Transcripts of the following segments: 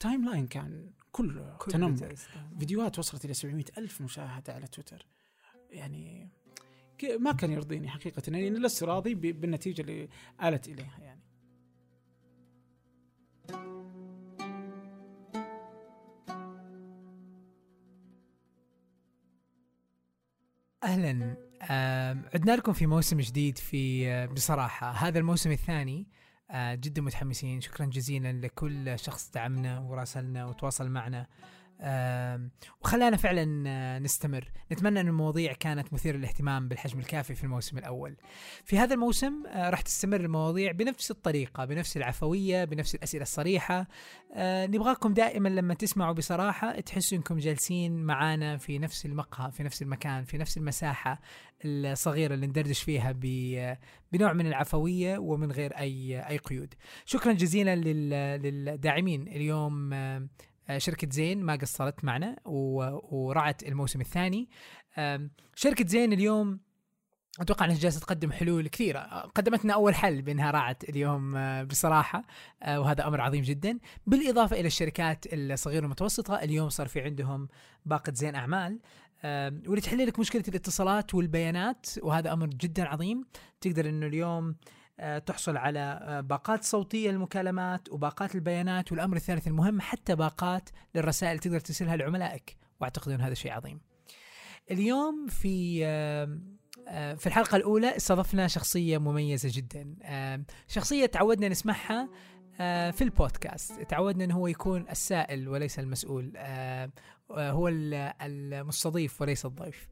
timeline كان كله كل تنمر. جلسة. فيديوهات وصلت إلى 700 ألف مشاهدة على تويتر. يعني ما كان يرضيني حقيقة يعني لست راضي ب- بالنتيجة اللي آلت إليها يعني. أهلا. عدنا لكم في موسم جديد في آه، بصراحة. هذا الموسم الثاني. جدا متحمسين. شكرا جزيلا لكل شخص دعمنا وراسلنا وتواصل معنا. وخلانا فعلا آه، نستمر. نتمنى إن المواضيع كانت مثيرة للاهتمام بالحجم الكافي في الموسم الأول. في هذا الموسم آه، راح تستمر المواضيع بنفس الطريقة بنفس العفوية بنفس الأسئلة الصريحة. آه، نبغاكم دائما لما تسمعوا بصراحة تحسوا إنكم جالسين معانا في نفس المقهى في نفس المكان في نفس المساحة الصغيرة اللي ندردش فيها بنوع من العفوية ومن غير أي أي قيود. شكرا جزيلا لل- للداعمين اليوم شركة زين ما قصرت معنا ورعت الموسم الثاني. شركة زين اليوم أتوقع إنها جالسة تقدم حلول كثيرة. قدمت لنا أول حل بأنها راعت اليوم آه، بصراحة آه، وهذا أمر عظيم جدا. بالإضافة إلى الشركات الصغيرة والمتوسطة اليوم صار في عندهم باقة زين أعمال. واللي تحل لك مشكلة الاتصالات والبيانات وهذا أمر جدا عظيم. تقدر إنه اليوم آه، تحصل على آه، باقات صوتية للمكالمات وباقات البيانات والأمر الثالث المهم حتى باقات للرسائل تقدر ترسلها لعملائك وأعتقد إن هذا شيء عظيم. اليوم في آه، في الحلقة الأولى استضفنا شخصية مميزة جدا آم، شخصية تعودنا نسمعها آه، في البودكاست تعودنا أنه هو يكون السائل وليس المسؤول آه، آه، هو ال- المستضيف وليس الضيف.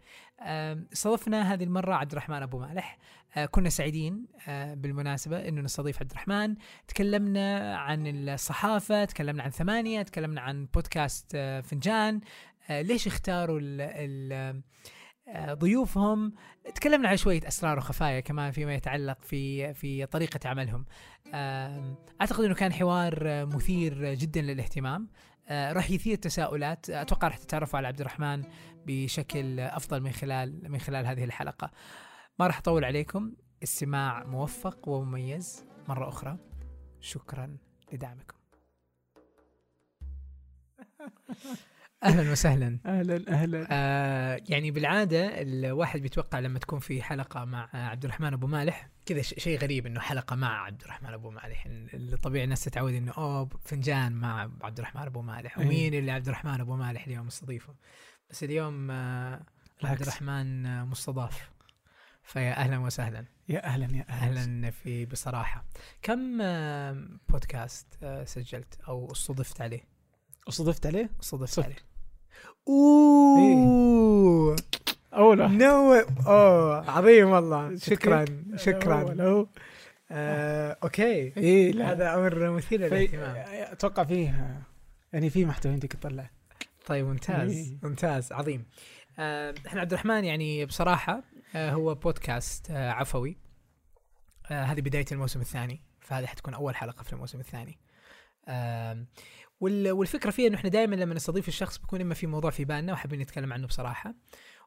استضفنا هذه المرة عبد الرحمن أبو مالح. آه، كنا سعيدين آه، بالمناسبة أنه نستضيف عبد الرحمن تكلمنا عن الصحافة تكلمنا عن ثمانية تكلمنا عن بودكاست آه، فنجان. آه، ليش اختاروا ال ال آه، ضيوفهم؟ تكلمنا عن شوية أسرار وخفايا كمان فيما يتعلق في في طريقة عملهم. أعتقد إنه كان حوار آه، مثير جدا للاهتمام. آه، راح يثير تساؤلات أتوقع راح تتعرفوا على عبد الرحمن بشكل أفضل من خلال من خلال هذه الحلقة. ما راح أطول عليكم. استماع موفق ومميز مرة أخرى. شكرا لدعمكم. أهلا وسهلا. أهلا أهلا. آه يعني بالعادة الواحد بيتوقع لما تكون في حلقة مع عبد الرحمن أبو مالح كذا شيء غريب إنه حلقة مع عبد الرحمن أبو مالح. اللي طبيعي الناس تتعود إنه أوه فنجان مع عبد الرحمن أبو مالح. إيه. ومين اللي عبد الرحمن أبو مالح اليوم مستضيفه بس اليوم آه عبد. الرحمن آه، مستضاف. فيا أهلا وسهلا. يا أهلا يا أهلا. أهلا في بصراحة. كم آه بودكاست آه سجلت أو استضفت عليه؟ وصدفت عليه؟ استضفت صفر. عليه. اوه. أول واحد. No أوه عظيم والله. شكرا؟ شكرا آه، okay. إيه لا. هذا أمر مثير للاهتمام. أتوقع فيه يعني في محتوى يمديك تطلع طيب ممتاز إيه. ممتاز عظيم. آه، إحنا عبد الرحمن يعني بصراحة آه، هو بودكاست آه، عفوي. آه، هذه بداية الموسم الثاني فهذه حتكون أول حلقة في الموسم الثاني. وال- والفكرة فيها إنه إحنا دائما لما نستضيف الشخص بيكون إما في موضوع في بالنا وحابين نتكلم عنه بصراحة.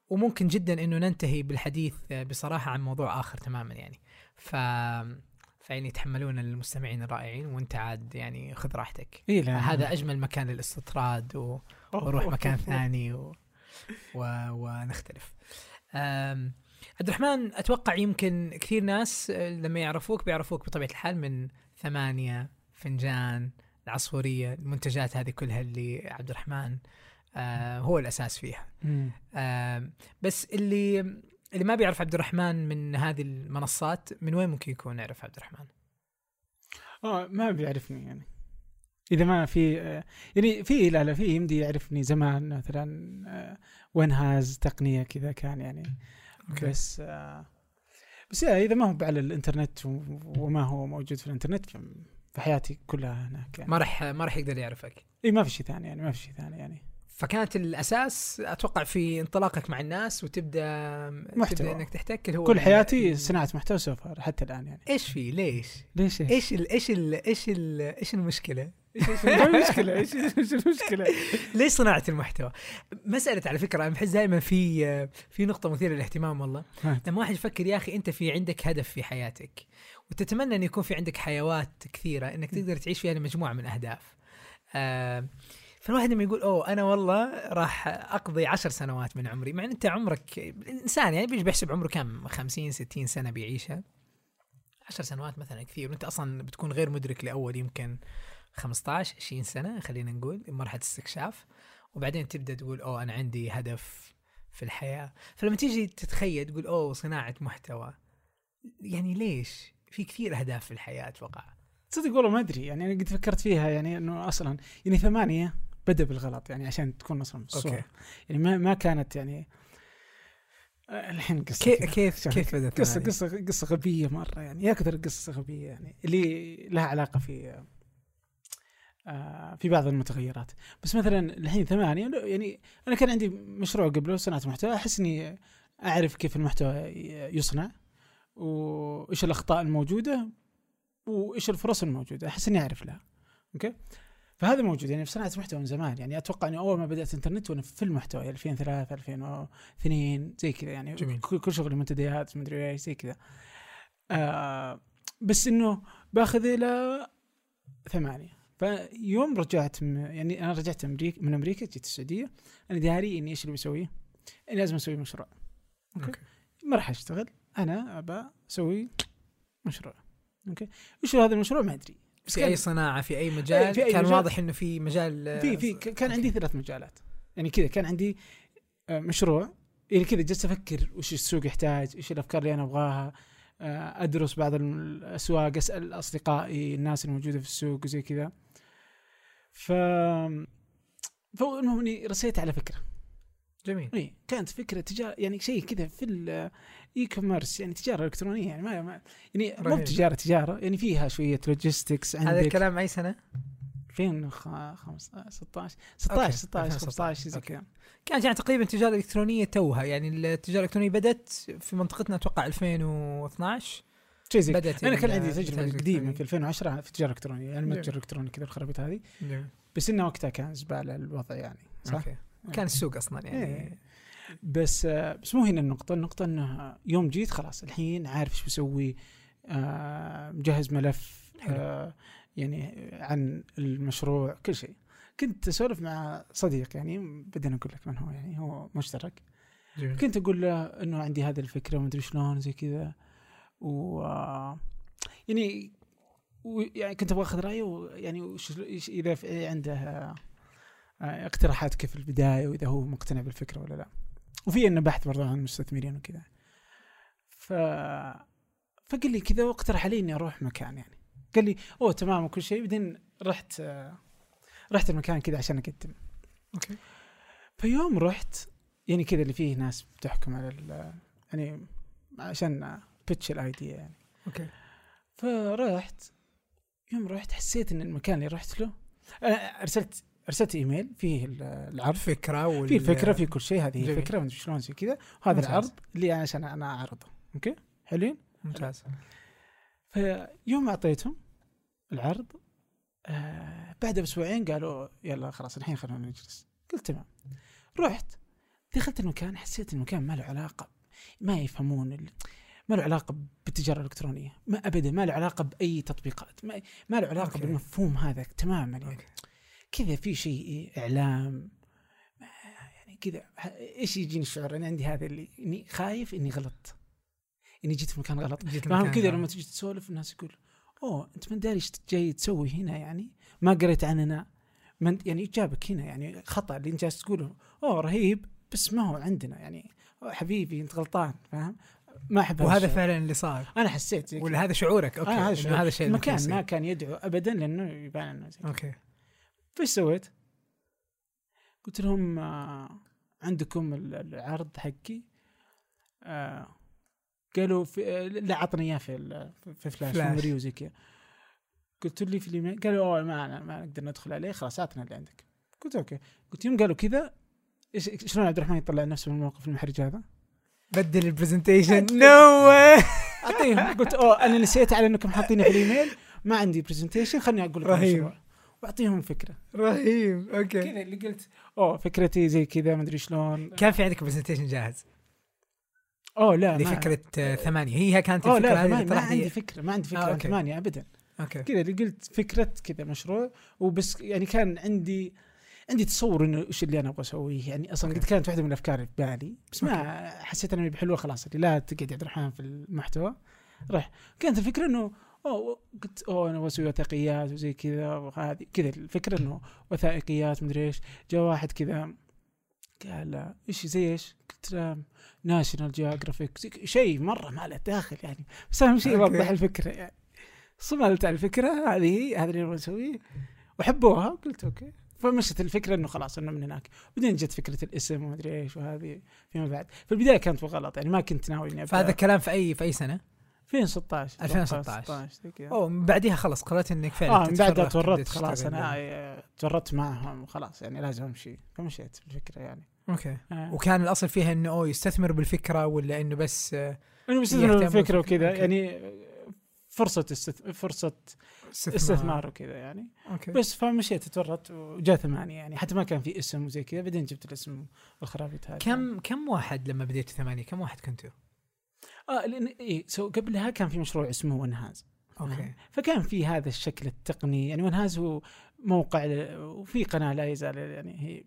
وممكن جدا إنه ننتهي بالحديث آه، بصراحة عن موضوع آخر تماما يعني. ف فيعني يتحملون المستمعين الرائعين وإنت عاد يعني خذ راحتك. إيه لا هذا أجمل مكان للاستطراد و... وأروح مكان ثاني و... و... ونختلف. أم... عبد الرحمن أتوقع يمكن كثير ناس آه، لما يعرفوك بيعرفوك بطبيعة الحال من ثمانية فنجان العصفورية المنتجات هذه كلها اللي عبد الرحمن آه هو الأساس فيها. آه بس اللي اللي ما بيعرف عبد الرحمن من هذه المنصات من وين ممكن يكون يعرف عبد الرحمن آه ما بيعرفني يعني إذا ما في آه، يعني في لا لا في يمدي يعرفني زمان مثلا آه، وين هاز تقنية كذا كان يعني أوكي. بس آه، بس إذا ما هو على الإنترنت وما هو موجود في الإنترنت ف- فحياتي كلها هناك يعني ما راح ما راح يقدر يعرفك إي ما في شيء ثاني يعني ما في شيء ثاني يعني فكانت الأساس أتوقع في انطلاقك مع الناس وتبدا محتوى. تبدأ إنك تحتك هو كل حياتي صناعة محتوى سوف حتى الآن يعني إيش في ليش؟ ليش إيه؟ إيش ال إيش ال إيش ال إيش المشكلة؟ ما المشكلة إيش إيش المشكلة ليش صناعة المحتوى؟ مسألة على فكرة أنا بحس دائما في في نقطة مثيرة للاهتمام والله. لما واحد يفكر يا أخي أنت في عندك هدف في حياتك وتتمنى إن يكون في عندك حيوات كثيرة إنك تقدر تعيش فيها لمجموعة من اهداف آه فالواحد لما يقول أوه أنا والله راح أقضي عشر سنوات من عمري. مع إن أنت عمرك الانسان يعني بيجي بيحسب عمره كم؟ 50 60 سنة بيعيشها. عشر سنوات مثلا كثير. وأنت أصلا بتكون غير مدرك لأول يمكن 15 20 سنة خلينا نقول مرحلة استكشاف. وبعدين تبدأ تقول أوه أنا عندي هدف في الحياة. فلما تيجي تتخيل تقول أوه صناعة محتوى. يعني ليش؟ في كثير أهداف في الحياة أتوقع. تصدق والله ما أدري يعني أنا قد فكرت فيها يعني إنه أصلا يعني ثمانية بدأ بالغلط يعني عشان تكون أصلا الصورة أوكي يعني ما ما كانت يعني الحين قصة كيف كذا. كيف كيف بدأت قصة؟ قصة قصة غبية مرة يعني يا أكثر قصة غبية يعني اللي لها علاقة في آه، في بعض المتغيرات. بس مثلا الحين ثمانية يعني أنا كان عندي مشروع قبله صناعة محتوى أحس إني أعرف كيف المحتوى يصنع. وإيش الأخطاء الموجودة وإيش الفرص الموجودة أحس إني أعرف لها. أوكي؟ فهذا موجود يعني في صناعة محتوى من زمان يعني أتوقع إني أول ما بدأت انترنت وأنا في المحتوى يعني 2003 2002 زي كذا يعني. جميل. كل شغلي منتديات مدري إيش زي كذا. آه بس إنه باخذ إلى ثمانية. فيوم رجعت م- يعني أنا رجعت أمريكا من أمريكا جيت السعودية. أنا داري إني إيش اللي بسويه؟ إني لازم أسوي مشروع. okay? Okay. ما راح أشتغل. أنا أبى أسوي مشروع. okay? إيش هو هذا المشروع ما أدري. بس في كان اي صناعة في أي مجال؟ في أي كان مجال. واضح إنه في مجال آه، في في كان. عندي ثلاث مجالات. يعني كذا كان عندي آه، مشروع. يعني كذا جلست أفكر وش السوق يحتاج إيش الأفكار اللي أنا أبغاها. آه، أدرس بعض الأسواق أسأل أصدقائي الناس الموجودة في السوق وزي كذا. ف فالمهم إني رسيت على فكرة. جميل اي كانت فكرة تجاره يعني شيء كذا في ال e-commerce يعني تجارة إلكترونية يعني ما, ما يعني مو رهيب. بتجارة تجارة يعني فيها شوية logistics هذا عندك الكلام أي سنة؟ 2015 16 16 16 15 زي okay. كذا كانت يعني تقريبا التجاره الالكترونيه توها يعني التجارة الإلكترونية بدأت في منطقتنا أتوقع 2012 شيء زي. بدأت أنا كان ال- عندي تجربة قديمة. في 2010 في التجاره الالكترونيه يعني ما. التجاره الالكترونيه كذا الخرابيط هذه. بس إنه وقتها كان زبالة الوضع يعني صح؟ أوكي كان السوق أصلا يعني إيه. بس آه، بس مو هنا النقطة، النقطة إنه يوم جيت خلاص الحين عارف إيش بسوي آه، مجهز ملف حلو. آه، يعني عن المشروع كل شيء. كنت أسولف مع صديق يعني بعدين أقول لك من هو يعني هو مشترك جميل. كنت أقول له إنه عندي هذه الفكرة وما ادري شلون زي كذا و يعني و- يعني كنت أبغى أخذ رأيه ويعني وش إيش إذا في عنده آه، آه، اقتراحات كيف البداية وإذا هو مقتنع بالفكرة ولا لا. وفي أنه بحث برضه عن المستثمرين وكذا. ف فقال لي كذا واقترح علي إني أروح مكان يعني. قال لي أوه تمام وكل شيء. بعدين رحت آه، رحت المكان كذا عشان أقدم. أوكي. فيوم رحت يعني كذا اللي فيه ناس بتحكم على ال- يعني عشان pitch ال idea يعني. okay. فرحت يوم رحت حسيت إن المكان اللي رحت له أنا أرسلت ارسلت إيميل فيه ال- العرض. فكرة وال... في الفكرة في كل شيء هذه هي جميل. الفكرة شلون زي كذا. وهذا ممتاز. العرض اللي أنا عشان أنا أعرضه. okay? حلوين؟ ممتاز. فيوم أعطيتهم العرض آه بعد بأسبوعين قالوا يلا خلاص الحين خلونا نجلس. قلت تمام. رحت دخلت المكان حسيت المكان ما له علاقة ما يفهمون ال... ما له علاقة بالتجارة الإلكترونية. ما ابدا ما له علاقة بأي تطبيقات. ما, ما له علاقة okay. بالمفهوم هذا تماما يعني. okay. كذا في شيء إعلام يعني كذا إيش يجيني الشعور؟ أنا عندي هذا اللي إني خايف إني غلط. إني جيت في مكان غلط. مكان كذا. لما تجي تسولف الناس يقول أوه أنت ما داري إيش جاي تسوي هنا يعني؟ ما قريت عننا. من يعني جابك هنا يعني خطأ اللي أنت جالس تقوله. أوه رهيب بس ما هو عندنا يعني حبيبي أنت غلطان. فاهم؟ ما أحب هذا وهذا. فعلا اللي صار. أنا حسيت. ولا هذا شعورك؟ okay آه هذا هذا الشيء المكان كان ما. كان يدعو ابدا لأنه يبان إنه. okay. فايش سويت؟ قلت لهم آه عندكم ال- العرض حقي آه قالوا في آه، لا عطني إياه في في فلاش, فلاش. في ريو زي كذا قلت لي في الايميل قالوا أوه ما ما نقدر ندخل عليه خلاص اعطنا اللي عندك قلت أوكي قلت يوم قالوا كذا إيش شلون عبد الرحمن يطلع نفسه من الموقف المحرج هذا؟ بدل البرزنتيشن نو أعطيهم قلت أوه أنا نسيت على إنكم حاطينه في الايميل ما عندي برزنتيشن خليني أقول لكم رهيب. واعطيهم فكرة. رهيب أوكي. كذا اللي قلت. أوه فكرتي زي كذا ما أدري شلون. كان في عندك برزنتيشن جاهز؟ أوه لا ما- لفكره آه، ثمانية. هي كانت الفكرة لا هذه ما, ما عندي فكرة ما عندي فكره آه، عن okay. ثمانية ابدا. okay. كذا اللي قلت فكرة كذا مشروع وبس يعني كان عندي عندي تصور إنه إيش اللي أنا أبغى أسويه. يعني أصلا okay. قد كانت واحدة من الأفكار اللي في بالي بس ما حسيت انها بحلوه خلاص. اللي لا تقعد يا عبد الرحمن في المحتوى. راح. كانت الفكرة إنه أوه قلت أوه أنا بسوي وثائقيات وزي كذا وهذه كذا الفكرة إنه وثائقيات مدري إيش. جاء واحد كذا قال إيش زي إيش؟ قلت له ناشونال جيوغرافيك شيء مرة ما له داخل يعني. بس أهم شيء okay. يوضح الفكرة يعني. صملت على الفكرة هذه هذا اللي نبغى نسويه. وحبوها قلت okay. فمشت الفكرة إنه خلاص إنه من هناك. بعدين جت فكرة الاسم وما ادري إيش وهذه فيما بعد. في البداية كانت غلط يعني ما كنت ناوي إني فهذا الكلام في أي في أي سنة؟ 2016 2016. 16 زي كذا. أوه من بعديها خلاص قررت إنك فعلا آه من بعدها تورطت خلاص. أنا آه، تورطت معهم خلاص يعني لازم أمشي فمشيت بالفكرة يعني okay آه. وكان الأصل فيها إنه أوه يستثمر بالفكرة ولا إنه بس آه، إنه بس يهتم الفكرة بالفكرة، وكذا okay. يعني فرصة استث... فرصة استثمار وكذا يعني okay بس فمشيت تورطت وجاء ثمانية يعني حتى ما كان في اسم وزي كذا بعدين جبت الاسم والخرابيط هذه كم كم واحد لما بديت ثمانية كم واحد كنتوا؟ آه لأن I saw قبلها كان في مشروع اسمه ونهاز. okay. فكان في هذا الشكل التقني يعني ونهاز هو موقع وفي قناة لا يزال يعني هي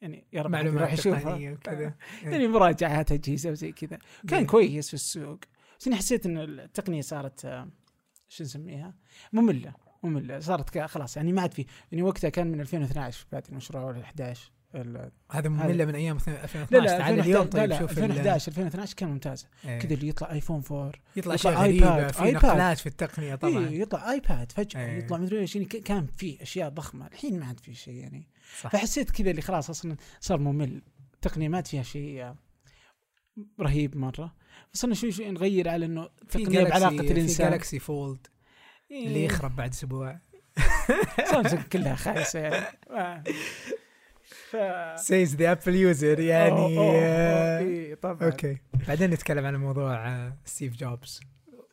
يعني يا رب معلومات راح يشوفها. وكذا. يعني مراجعات اجهزه وزي كذا. كان. كويس في السوق. بس إني حسيت إن التقنية صارت آه، شو نسميها؟ مملة مملة. صارت خلاص يعني ما عاد في يعني وقتها كان من 2012 بعد المشروع ولا 11 ال- هذا مملة من أيام لا 2012 لا تعال 2011 اليوم طيب لا شوف ال- 2011 2012 كان ممتاز إيه. كذا اللي يطلع ايفون 4 يطلع أشياء آيباد، في آيباد. نقلات في التقنية طبعا. إيه يطلع ايباد فجأة إيه. يطلع مدري إيش يعني ك- كان في أشياء ضخمة الحين ما عاد في شيء يعني. صح. فحسيت كذا اللي خلاص أصلا صار ممل. التقنيه ما فيها شيء آه، رهيب مرة. فصرنا شوي شوي نغير على إنه في تقنية بعلاقة جالكسي في الإنسان. جالكسي فولد إيه. اللي يخرب بعد أسبوع. سامسونج كلها خايسة يعني. آه. ف says the Apple user يعني أوه، أوه، أوه، آه، إيه، طبعا. okay. بعدين نتكلم عن موضوع آه، ستيف جوبز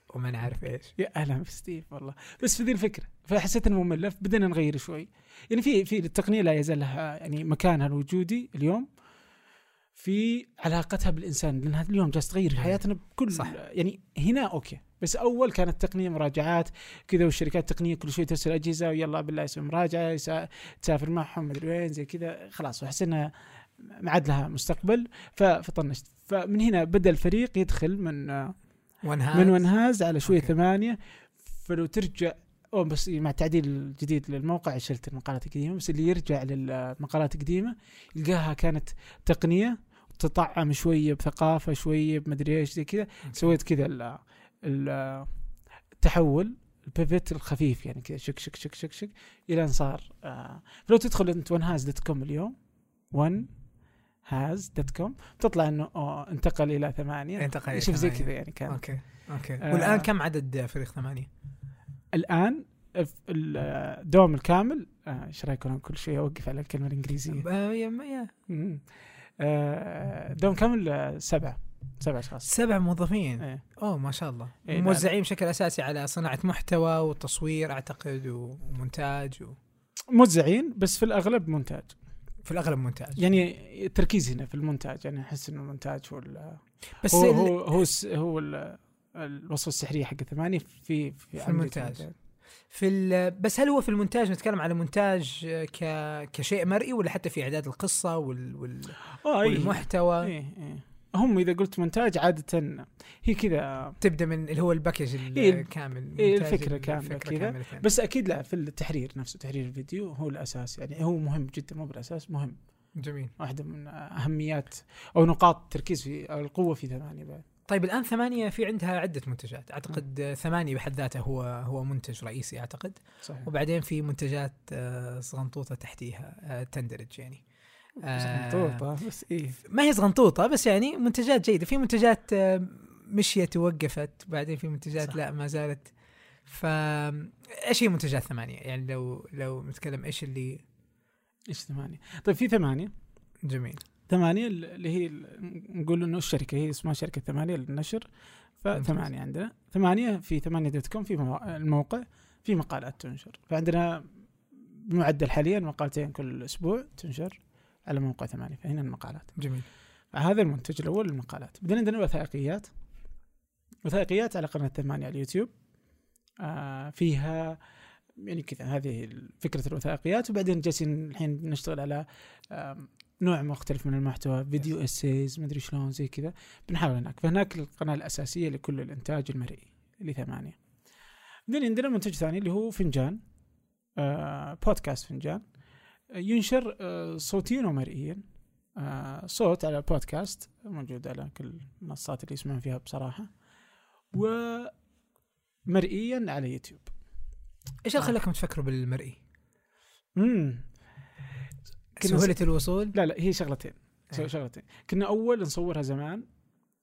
وما نعرف إيش. يا أهلا بستيف والله. بس في ذي الفكرة فحسيت إنه ممل. بدينا نغير شوي. يعني في في التقنية لا يزال لها يعني مكانها الوجودي اليوم في علاقتها بالإنسان لأنها اليوم جالس تغير حياتنا بكل صح. يعني هنا أوكي. بس أول كانت تقنية مراجعات كذا والشركات التقنيه كل شوي ترسل أجهزة ويلا بالله يسوي مراجعة يسا- تسافر معهم مدري وين زي كذا خلاص وحسينا ما عاد لها مستقبل فطنشت. فمن هنا بدأ الفريق يدخل من ون هاز من ون هاز على شوية okay. ثمانية. فلو ترجع أو بس مع التعديل الجديد للموقع شلت المقالات القديمة بس اللي يرجع للمقالات القديمة يلقاها كانت تقنية تطعم شوية بثقافة شوية بمدري إيش زي كذا سويت كذا التحول ال pivot الخفيف يعني كذا شك شك شك شك شك إلى أن صار آه فلو تدخل أنت ون هاز dot com اليوم ون هاز dot com تطلع إنه أوه انتقل إلى ثمانية انتقل إلى شوف زي. كذا يعني كان okay okay آه. والآن كم عدد فريق ثمانية؟ الآن الدوام الكامل آه، إيش رايكم كل شيء أوقف على الكلمة الإنجليزية آه،. آه، دوام كامل آه، سبعه أشخاص. سبع موظفين. إيه. أوه ما شاء الله. إيه، موزعين بشكل أساسي على صناعة محتوى وتصوير أعتقد ومونتاج و... موزعين بس في الأغلب مونتاج. في الأغلب مونتاج. يعني التركيز هنا في المونتاج يعني أحس إنه المونتاج هو ال- بس هو ال- هو هو, الس- هو ال- الوصفه السحريه حق ثمانية في في, عملية المونتاج. في ال... بس هل هو في المونتاج؟ نتكلم على مونتاج آه، ك... كشيء مرئي ولا حتى في إعداد القصة وال... وال... آه إيه. والمحتوى؟ إيه إيه. هم إذا قلت مونتاج عادة هي كذا. تبدأ من اللي هو ال package إيه، الكامل إيه، كاملة الفكرة كذا. بس أكيد لا في التحرير نفسه تحرير الفيديو هو الأساس. يعني هو مهم جدا مو بالأساس مهم. جميل. واحدة من أهميات أو نقاط التركيز في أو القوة في ثمانية بعد. طيب الآن ثمانية في عندها عدة منتجات. أعتقد آه، ثمانية بحد ذاته هو هو منتج رئيسي أعتقد. صحيح. وبعدين في منتجات آه، صغنطوطة تحتيها آه، تندرج يعني. آه، مضبوطة بس إيه. ما هي صغنطوطة بس يعني منتجات جيدة. في منتجات آه، مشيت ووقفت بعدين في منتجات صح. لا ما زالت. ف إيش هي منتجات ثمانية؟ يعني لو لو نتكلم إيش اللي إيش ثمانية؟ طيب في ثمانية. جميل. ثمانية اللي هي نقول إنه الشركة هي اسمها شركة ثمانية للنشر فثمانيه عندنا. ثمانية في ثمانية دوت كوم في مو- الموقع في مقالات تنشر. فعندنا بمعدل حاليا مقالتين كل أسبوع تنشر. على موقع ثمانية فهنا المقالات. جميل. هذا المنتج الأول المقالات بعدين عندنا وثائقيات وثائقيات على قناة ثمانية على اليوتيوب. آه فيها يعني كذا هذه فكرة الوثائقيات. وبعدين جالسين الحين نشتغل على آم، نوع مختلف من المحتوى. فيديو اسيز مدري شلون زي كذا. بنحاول هناك. فهناك القناة الأساسية لكل الإنتاج المرئي اللي ثمانيه بعدين عندنا منتج ثاني اللي هو فنجان. آه بودكاست فنجان. آه، ينشر آه صوتيا ومرئيا. آه صوت على بودكاست موجود على كل المنصات اللي يسمعون فيها بصراحة. ومرئيا على يوتيوب. إيش اللي خلاكم تفكروا بالمرئي؟ امم كنا سهولة الوصول؟ لا لا هي شغلتين. إيه. شغلتين. كنا أول نصورها زمان.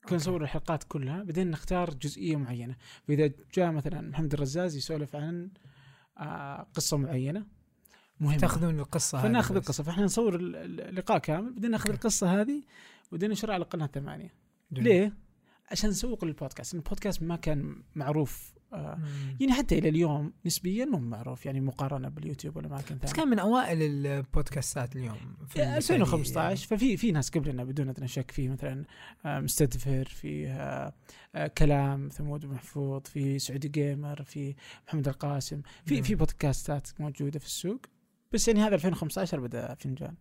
كنا. نصور الحلقات كلها. بعدين نختار جزئية معينة. فإذا جاء مثلا محمد الرزاز يسولف عن آه قصة معينة مهمه تاخذون القصة هذه فناخذ. القصة فإحنا نصور ال- ال- اللقاء كامل بعدين ناخذ. القصة هذه وبعدين ننشرها على قناة ثمانية جميل. ليه؟ عشان نسوق للبودكاست البودكاست ما كان معروف آه. يعني حتى إلى اليوم نسبيا مو معروف يعني مقارنة باليوتيوب ولا اماكن بس كان من أوائل البودكاستات اليوم في إيه، السعودية 2015 ففي في ناس قبلنا بدون أدنى شك في مثلا آه، مستدفر في آه، آه، كلام ثمود محفوظ في سعودي جيمر في محمد القاسم في. في بودكاستات موجودة في السوق بس يعني هذا 2015 بدأ فنجان.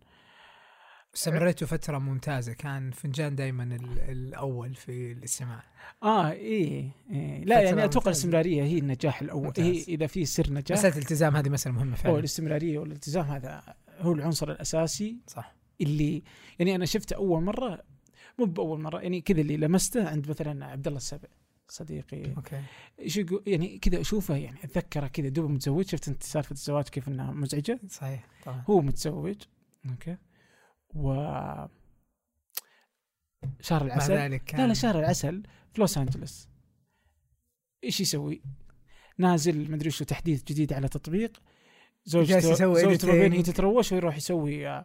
استمريتوا فترة ممتازة كان فنجان دائما الأول في الاستماع. آه إيه, إيه. لا فترة يعني أتوقع ممتازة. الاستمرارية هي النجاح الأول. ممتاز. هي إذا في سر نجاح. مساله الالتزام هذه مسألة مهمة هو فعلا الاستمرارية والالتزام هذا هو العنصر الأساسي صح. اللي يعني أنا شفته أول مرة مو بأول مرة يعني كذا اللي لمسته عند مثلا عبد الله السبع صديقي. okay. إيش يقول يعني كذا أشوفه يعني أتذكره كذا دوب متزوج. شفت أنت سالفة الزواج كيف إنها مزعجة؟ صحيح طبعا. هو متزوج. okay. و شهر العسل. ذلك كان. لا لا شهر العسل في لوس انجلوس إيش يسوي؟ نازل مدري شو تحديث جديد على تطبيق. زوجته زوجته بين هي. تتروش ويروح يسوي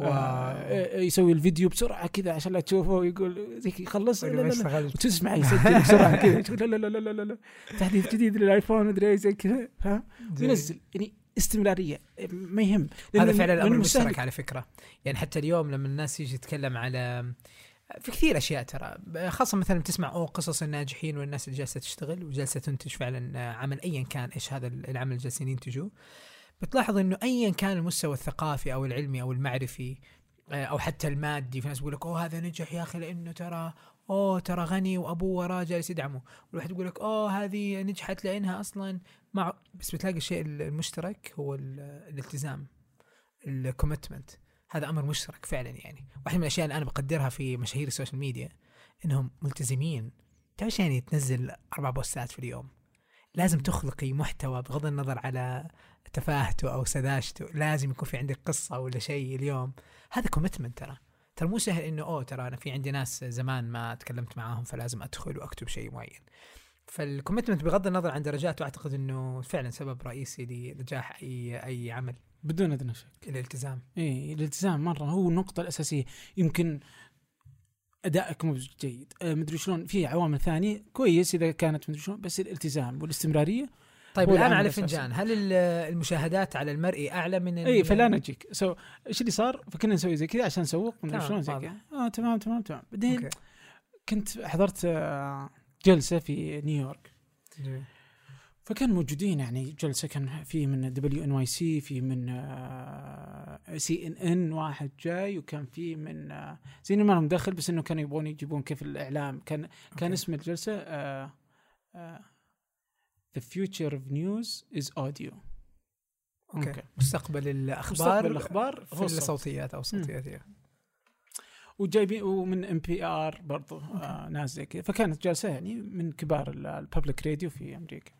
آه،. آه، يسوي الفيديو بسرعة كذا عشان لا تشوفه ويقول زي كذا خلص لا لا لا. وتسمع يسجل بسرعة كذا. لا لا لا لا لا لا تحديث جديد للآيفون مدري إيش زي كذا فاهم؟ ينزل يعني استمرارية. ما يهم. هذا فعلا الأمر مشترك على فكرة. يعني حتى اليوم لما الناس يجي تتكلم على في كثير أشياء ترى. خاصة مثلا تسمع أو قصص الناجحين والناس اللي جالسه تشتغل وجالسة تنتج فعلا عمل ايا كان إيش هذا العمل اللي جالسين ينتجوه. بتلاحظ إنه ايا كان المستوى الثقافي أو العلمي أو المعرفي آه، أو حتى المادي في ناس بيقول لك أوه هذا نجح يا أخي لأنه ترى أوه ترى غني وأبوه وراه جالس يدعمه. والواحد يقول لك أوه هذه نجحت لأنها أصلا مع بس بتلاقي الشيء المشترك هو ال- الالتزام ال commitment هذا أمر مشترك فعلا يعني. واحدة من الأشياء اللي أنا بقدرها في مشاهير ال social media إنهم ملتزمين. تعرف يعني تنزل أربع بوستات في اليوم؟ لازم تخلقي محتوى بغض النظر على تفاهته أو سذاجته لازم يكون في عندك قصة ولا شيء اليوم. هذا commitment ترى. ترى مو سهل إنه أوه ترى أنا في عندي ناس زمان ما تكلمت معاهم فلازم أدخل وأكتب شيء معين. فال commitment بغض النظر عن درجاته أعتقد إنه فعلا سبب رئيسي لنجاح أي أي عمل. بدون أدنى شك. الالتزام. إيه الالتزام مرة هو النقطة الأساسية. يمكن أدائك مو جيد. آه، مدري شلون في عوامل ثانية كويس إذا كانت مدري شلون بس الالتزام والإستمرارية طيب الآن على. فنجان هل ال- المشاهدات على المرئي أعلى من أي ف لا نجيك so إيش اللي صار فكنا نسوي زي كذا عشان نسوق شلون زي. كذا آه تمام تمام تمام بعدين. كنت حضرت آه، جلسة في نيويورك جميل. فكان موجودين يعني جلسة كان في من دبليو ان واي سي في من CNN واحد جاي وكان في من آه، زي ما لهم دخل بس إنه كانوا يبغون يجيبون كيف الإعلام كان كان okay. اسم الجلسة The future of news is audio. okay. مستقبل الأخبار مستقبل الأخبار في. الصوتيات أو الصوتيات. وجايبين ومن NPR برضو آه ناس زي كذا. فكانت جالسه يعني من كبار ال public radio في أمريكا.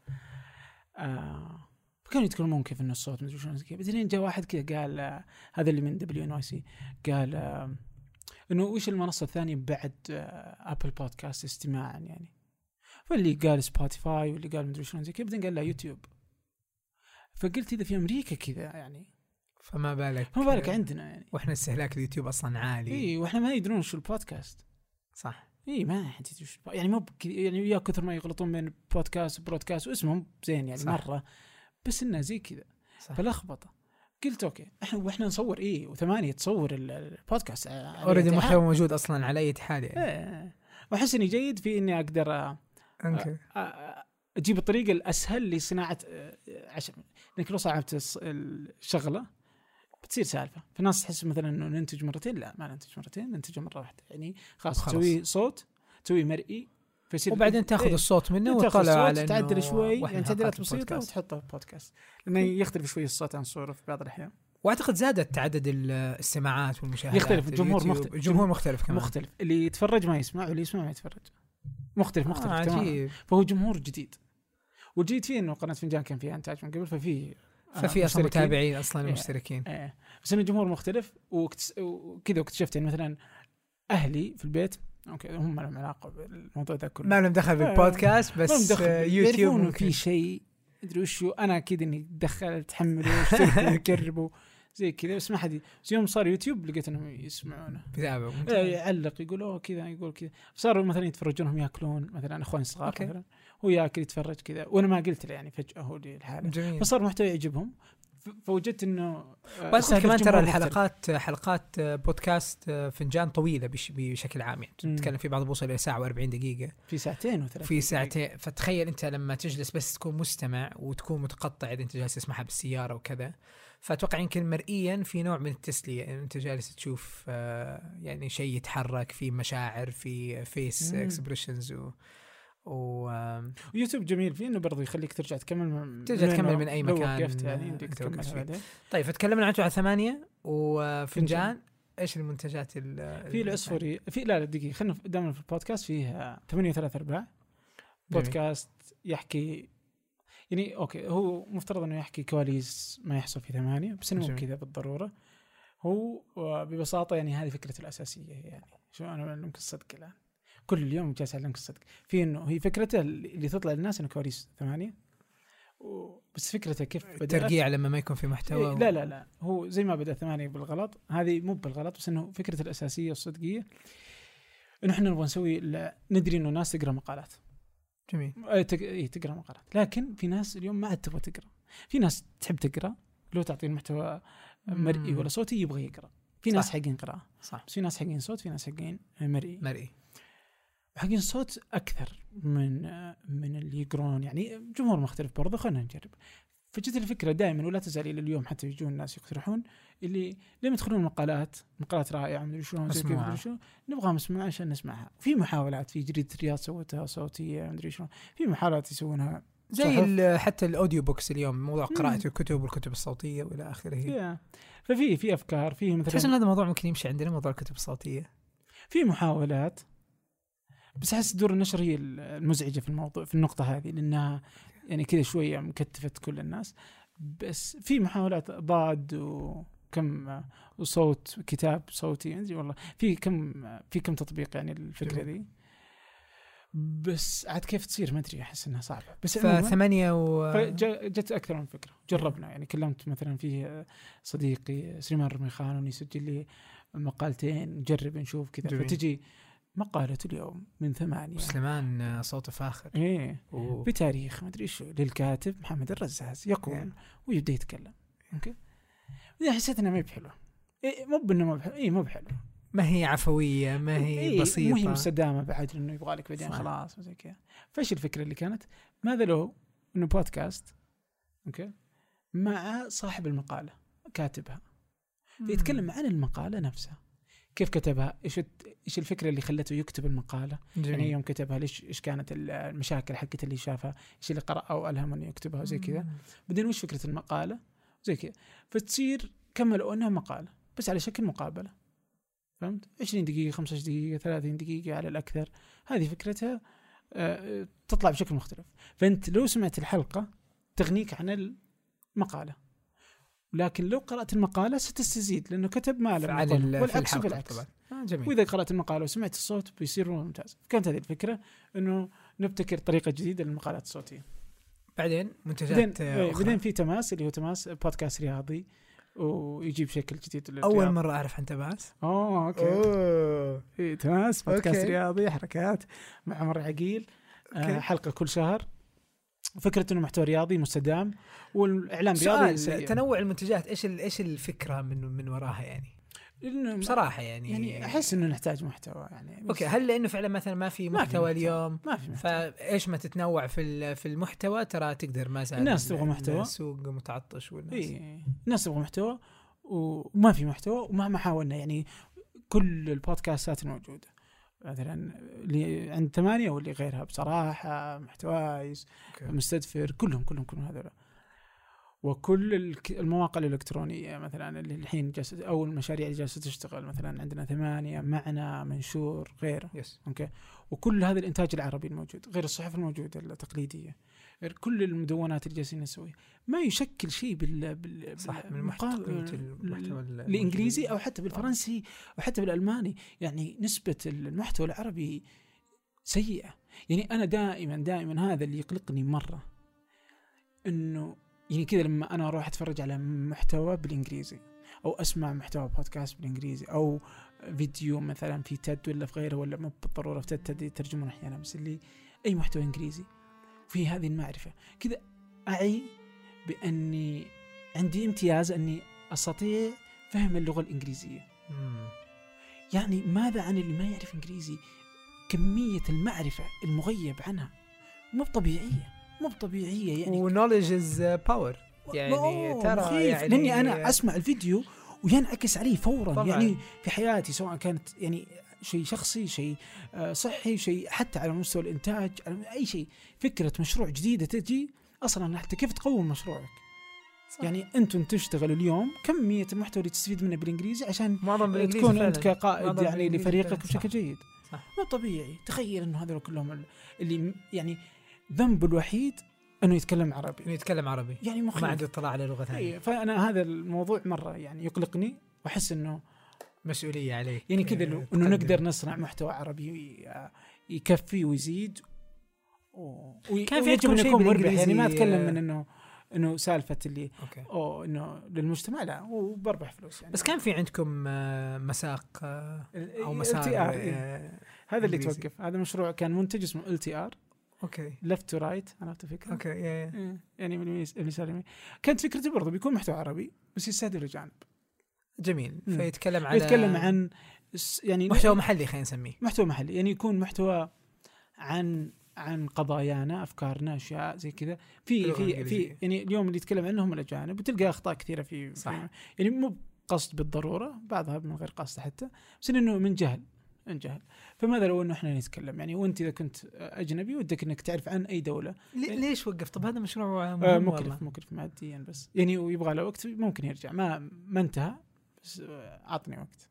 آه فكانوا يتكلمون كيف إنه الصوت مدري شلون زي كذا. بعدين جاء واحد كذا قال آه هذا اللي من WNYC قال آه إنه وش المنصة الثانية بعد آه Apple Podcast استماعا يعني. فاللي قال سبوتيفاي واللي قال مدري شلون زي كذا بعدين قال لا يوتيوب فقلت إذا في أمريكا كذا يعني. فما بالك. فما بالك عندنا يعني. وإحنا استهلاك اليوتيوب أصلا عالي. إي وإحنا ما يدرون شو البودكاست. صح. إي ما حد يدري وش يعني مو يعني يا كثر ما يغلطون بين بودكاست و broadcast واسمهم زين يعني صح. مرة بس إنه زي كذا. فلخبطة. قلت okay إحنا وإحنا نصور إيه وثمانية تصور ال- البودكاست. already أي محتوى حال. موجود أصلا على أي حال يعني. إيه. وأحس إني جيد في إني أقدر أ- okay أ- أجيب الطريقة الأسهل لصناعة عشان لأنك لو صعبت الص- الشغلة بتصير سالفة فالناس تحس مثلا إنه ننتج مرتين لا ما ننتج مرتين ننتجه مرة واحدة يعني خلاص. تسوي صوت تسوي مرئي فيصير وبعدين تاخذ إيه. الصوت منه وتطلع على تعدل شوي يعني من تعديلات بسيطة البودكاست. وتحطه في بودكاست لأنه يختلف شوي الصوت عن الصورة في بعض الأحيان وأعتقد زادت عدد ال- السماعات والمشاهدات يختلف، الجمهور. مختلف. الجمهور مختلف كمان مختلف اللي يتفرج ما يسمع واللي يسمع ما يتفرج مختلف مختلف آه تماما عجيب فهو جمهور جديد والجديد فيه إنه قناة فنجان كان فيها انتاج من قبل ففي آه، ففي أصلا. متابعين أصلا إيه. مشتركين إيه بس إنه الجمهور مختلف وكذا واكتشفت يعني مثلا أهلي في البيت okay هم ما لهم علاقة بالموضوع ذا كله ما لهم دخل بالبودكاست ما لهم بس دخل. آه، يوتيوب. في شيء أدري وشو أنا أكيد إني دخلت تحملوا واشتركوا وجربوا زي كذا بس ما حد بس يوم صار يوتيوب لقيت إنهم يسمعونه. بيتابعوا. إيه، يعلق يقول أوه كذا يقول كذا. صاروا مثلا يتفرجونهم يأكلون مثلا اخواني الصغار. مثلا. هو يأكل يتفرج كذا. وأنا ما قلت له يعني فجأة هو اللي الحالة. جميل. فصار محتوى يعجبهم. فوجدت إنه آه، واذكر استهدف كمان ترى. الحلقات حلقات آه، بودكاست آه، فنجان طويلة بش- بشكل عام يعني. تتكلم في بعض بوصل إلى ساعة و40 دقيقة. في ساعتين وثلاث في ساعتين. فتخيل أنت لما تجلس بس تكون مستمع وتكون متقطع إذا أنت جالس تسمعها بالسيارة وكذا. فأتوقع يمكن مرئيا في نوع من التسلية. يعني أنت جالس تشوف آه، يعني شيء يتحرك في مشاعر في face. expressions و ويوتيوب جميل فيه إنه برضه يخليك ترجع تكمل ترجع تكمل من لو مكان، وقفت يعني يمديك تكمل فيه. طيب فتكلمنا عنه على ثمانية. وفنجان إيش المنتجات ال- في العصفوري في لا لا دقيقة خلينا دائما في البودكاست. فيه 8 وثلاث أرباع. جميل. بودكاست يحكي يعني أوكي هو مفترض إنه يحكي كواليس ما يحصل في ثمانية بس إنه. كذا بالضرورة. هو ببساطة يعني هذه فكرته الأساسية يعني. شو أنا اعلمك الصدق الآن؟ كل يوم جالس اعلمك الصدق. في إنه هي فكرته اللي تطلع للناس إنه كواليس ثمانية. و- بس فكرته كيف بدأت؟ ترقيع لما ما يكون في محتوى إيه لا لا لا. هو زي ما بدأ ثمانية بالغلط هذه مو بالغلط بس إنه فكرته الأساسية والصدقية. إنه إحنا نبغى نسوي ندري إنه ناس تقرأ مقالات. جميل. تق... إيه تقرأ مقالات. لكن في ناس اليوم ما عاد تبغى تقرأ. في ناس تحب تقرأ لو تعطي المحتوى مرئي. ولا صوتي يبغى يقرأ. في ناس. حقين قراءة. صح. بس في ناس حقين صوت في ناس حقين مرئي. مرئي. وحقين صوت أكثر من من اللي يقرون. يعني جمهور مختلف برضه خلينا نجرب. فجت الفكرة دائما ولا تزال إلى اليوم حتى يجون الناس يقترحون اللي لما يدخلون مقالات مقالات رائعة مدري شلون زي كذا مسموعة. مدري شلون. نبغاها مسموعة عشان نسمعها. في محاولات في جريدة الرياض سوتها صوتية مدري شلون. في محاولات يسوونها. زي حتى الأوديو بوكس اليوم موضوع مم. قراءة الكتب والكتب الصوتية وإلى آخره. فيها ففي في أفكار في تحس إن مثلا هذا الموضوع ممكن يمشي عندنا موضوع الكتب الصوتية. في محاولات بس أحس دور النشر هي المزعجة في الموضوع في النقطة هذه لأنها يعني كذا شوية مكتفت كل الناس. بس في محاولات ضاد وكم وصوت كتاب صوتي عندي والله. في كم في كم تطبيق يعني الفكرة. ذي. بس عاد كيف تصير؟ ما أدري أحس إنها صعبة. بس عموماً فثمانية و فجت أكثر من فكرة. جربنا. يعني كلمت مثلا في صديقي سليمان رميخان انه يسجل لي مقالتين نجرب نشوف كذا. فتجي مقالة اليوم من ثمانية. سليمان آه، صوته فاخر. إيه. و- بتاريخ ما أدري إيش للكاتب محمد الرزاز يقول إيه. ويبدأ يتكلم. أوكي؟ بعدين حسيت انها ما هي بحلوه إيه مو بإنه ما بحلوه اي مو بحلوه ما هي عفوية ما هي إيه بسيطة مو هي مستدامة بعد إنه يبغى لك بعدين. خلاص وزي كذا. فإيش الفكرة اللي كانت؟ ماذا لو إنه بودكاست أوكي مع صاحب المقالة كاتبها. فيتكلم عن المقالة نفسها. كيف كتبها؟ إيش إيش الفكرة اللي خلته يكتب المقالة؟ يعني جميل يوم كتبها ليش إيش كانت ال- المشاكل حقت اللي شافها؟ إيش اللي قرأ أو الهم إنه يكتبها وزي كذا؟ بعدين وش فكرة المقالة؟ زي كذا فتصير كملوا أنها مقالة بس على شكل مقابلة فهمت؟ 20 دقيقة 15 دقيقة 30 دقيقة على الأكثر هذه فكرتها آه، تطلع بشكل مختلف فأنت لو سمعت الحلقة تغنيك عن المقالة لكن لو قرأت المقالة ستستزيد لأنه كتب ما ال- في والعكس بالعكس. آه جميل. وإذا قرأت المقالة وسمعت الصوت بيصير ممتاز. كانت هذه الفكرة إنه نبتكر طريقة جديدة للمقالات الصوتية. بعدين بعدين منتجات آه، إيه، أخرى. بعدين في تماس اللي هو تماس بودكاست رياضي ويجيب شكل جديد للرياض. أول مرة أعرف عن تباس اوه أوكي. إيه تماس بودكاست okay. رياضي حركات مع عمر عقيل. آه. حلقة كل شهر. فكرة إنه محتوى رياضي مستدام والإعلام رياضي سؤال. تنوع المنتجات إيش إيش الفكرة من من وراها يعني بصراحة يعني يعني أحس إنه نحتاج محتوى يعني okay هل لأنه فعلا مثلا ما في ما في محتوى محتوى. اليوم ما في محتوى فإيش ما تتنوع في في المحتوى ترى تقدر ما زال الناس ال- تبغى محتوى. السوق متعطش والناس اي الناس تبغى محتوى وما في محتوى ومهما حاولنا يعني كل البودكاستات الموجوده مثلا اللي عند ثمانية واللي غيرها بصراحة محتوايز أوكي. مستدفر كلهم كلهم كلهم هذول وكل المواقع الإلكترونية مثلا اللي الحين جالسة أو المشاريع اللي جالسة تشتغل مثلا عندنا ثمانية معنا منشور غيره يس أوكي. وكل هذا الإنتاج العربي الموجود غير الصحف الموجودة التقليدية. كل المدونات اللي جالسين نسويها. ما يشكل شيء بال, بال... صح من المحتوى ال- الانجليزي أو حتى بالفرنسي أو حتى بالألماني. يعني نسبة المحتوى العربي سيئة. يعني أنا دائما دائما هذا اللي يقلقني مرة. إنه يعني كذا لما أنا أروح أتفرج على محتوى بالإنجليزي أو أسمع محتوى بودكاست بالإنجليزي أو فيديو مثلا في تد ولا في غيره ولا مو بالضرورة في تد تد يترجمون أحيانا بس اللي أي محتوى إنجليزي. في هذه المعرفة. كذا أعي بأني عندي امتياز أني أستطيع فهم اللغة الإنجليزية. مم. يعني ماذا عن اللي ما يعرف إنجليزي؟ كمية المعرفة المغيب عنها مو طبيعيه مو طبيعيه يعني. و knowledge is power يعني ترى يعني لأني أنا أسمع الفيديو وينعكس علي فورا. طبعاً. يعني في حياتي سواء كانت يعني شيء شخصي شيء آه، صحي شيء حتى على مستوى الإنتاج على أي شيء فكرة مشروع جديدة تجي أصلا حتى كيف تقوم مشروعك صح. يعني أنتم تشتغلوا اليوم كمية المحتوى اللي تستفيد منه بالإنجليزي عشان معظم بالإنجليزي تكون فعلاً. انت كقائد يعني لفريقك. بشكل. جيد صح. مو طبيعي تخيل انه هذول كلهم ال- اللي يعني ذنبه الوحيد إنه يتكلم عربي إنه يتكلم عربي يعني ما مخيف عنده اطلاع على لغة ثانية إيه، فأنا هذا الموضوع مرة يعني يقلقني وأحس إنه مسؤولية عليك يعني كذا إيه، إنه تقدم. نقدر نصنع محتوى عربي يكفي ويزيد و... كان في عندكم شيء مربح يعني ما أتكلم آه، من انه إنه سالفة اللي okay أو إنه للمجتمع لا وبربح فلوس يعني بس كان في عندكم آه، مساق آه، أو مسار LTR إيه. آه، هذا اللي. توقف هذا مشروع كان منتج اسمه LTR okay left to right عرفت الفكرة؟ okay. إيه، يعني من اليمين كانت فكرته برضه بيكون محتوى عربي بس يستهدف الجانب جميل. فيتكلم على يتكلم عن يعني محتوى محلي خلينا نسميه. محتوى محلي. يعني يكون محتوى عن عن قضايانا أفكارنا أشياء زي كذا. في في في. يعني اليوم اللي يتكلم عنهم الأجانب وتلقى أخطاء كثيرة في صح. يعني مو قصد بالضرورة بعضها من غير قصد حتى بس إنه من جهل من جهل. فماذا لو انه إحنا نتكلم. يعني وإنت إذا كنت أجنبي ودك إنك تعرف عن أي دولة. لي- ليش وقف؟ طب هذا مشروع آه، مهم مكلف والله. مكلف ماديا بس. يعني ويبغى له وقت ممكن يرجع. ما ما انتهى. اعطني وقت.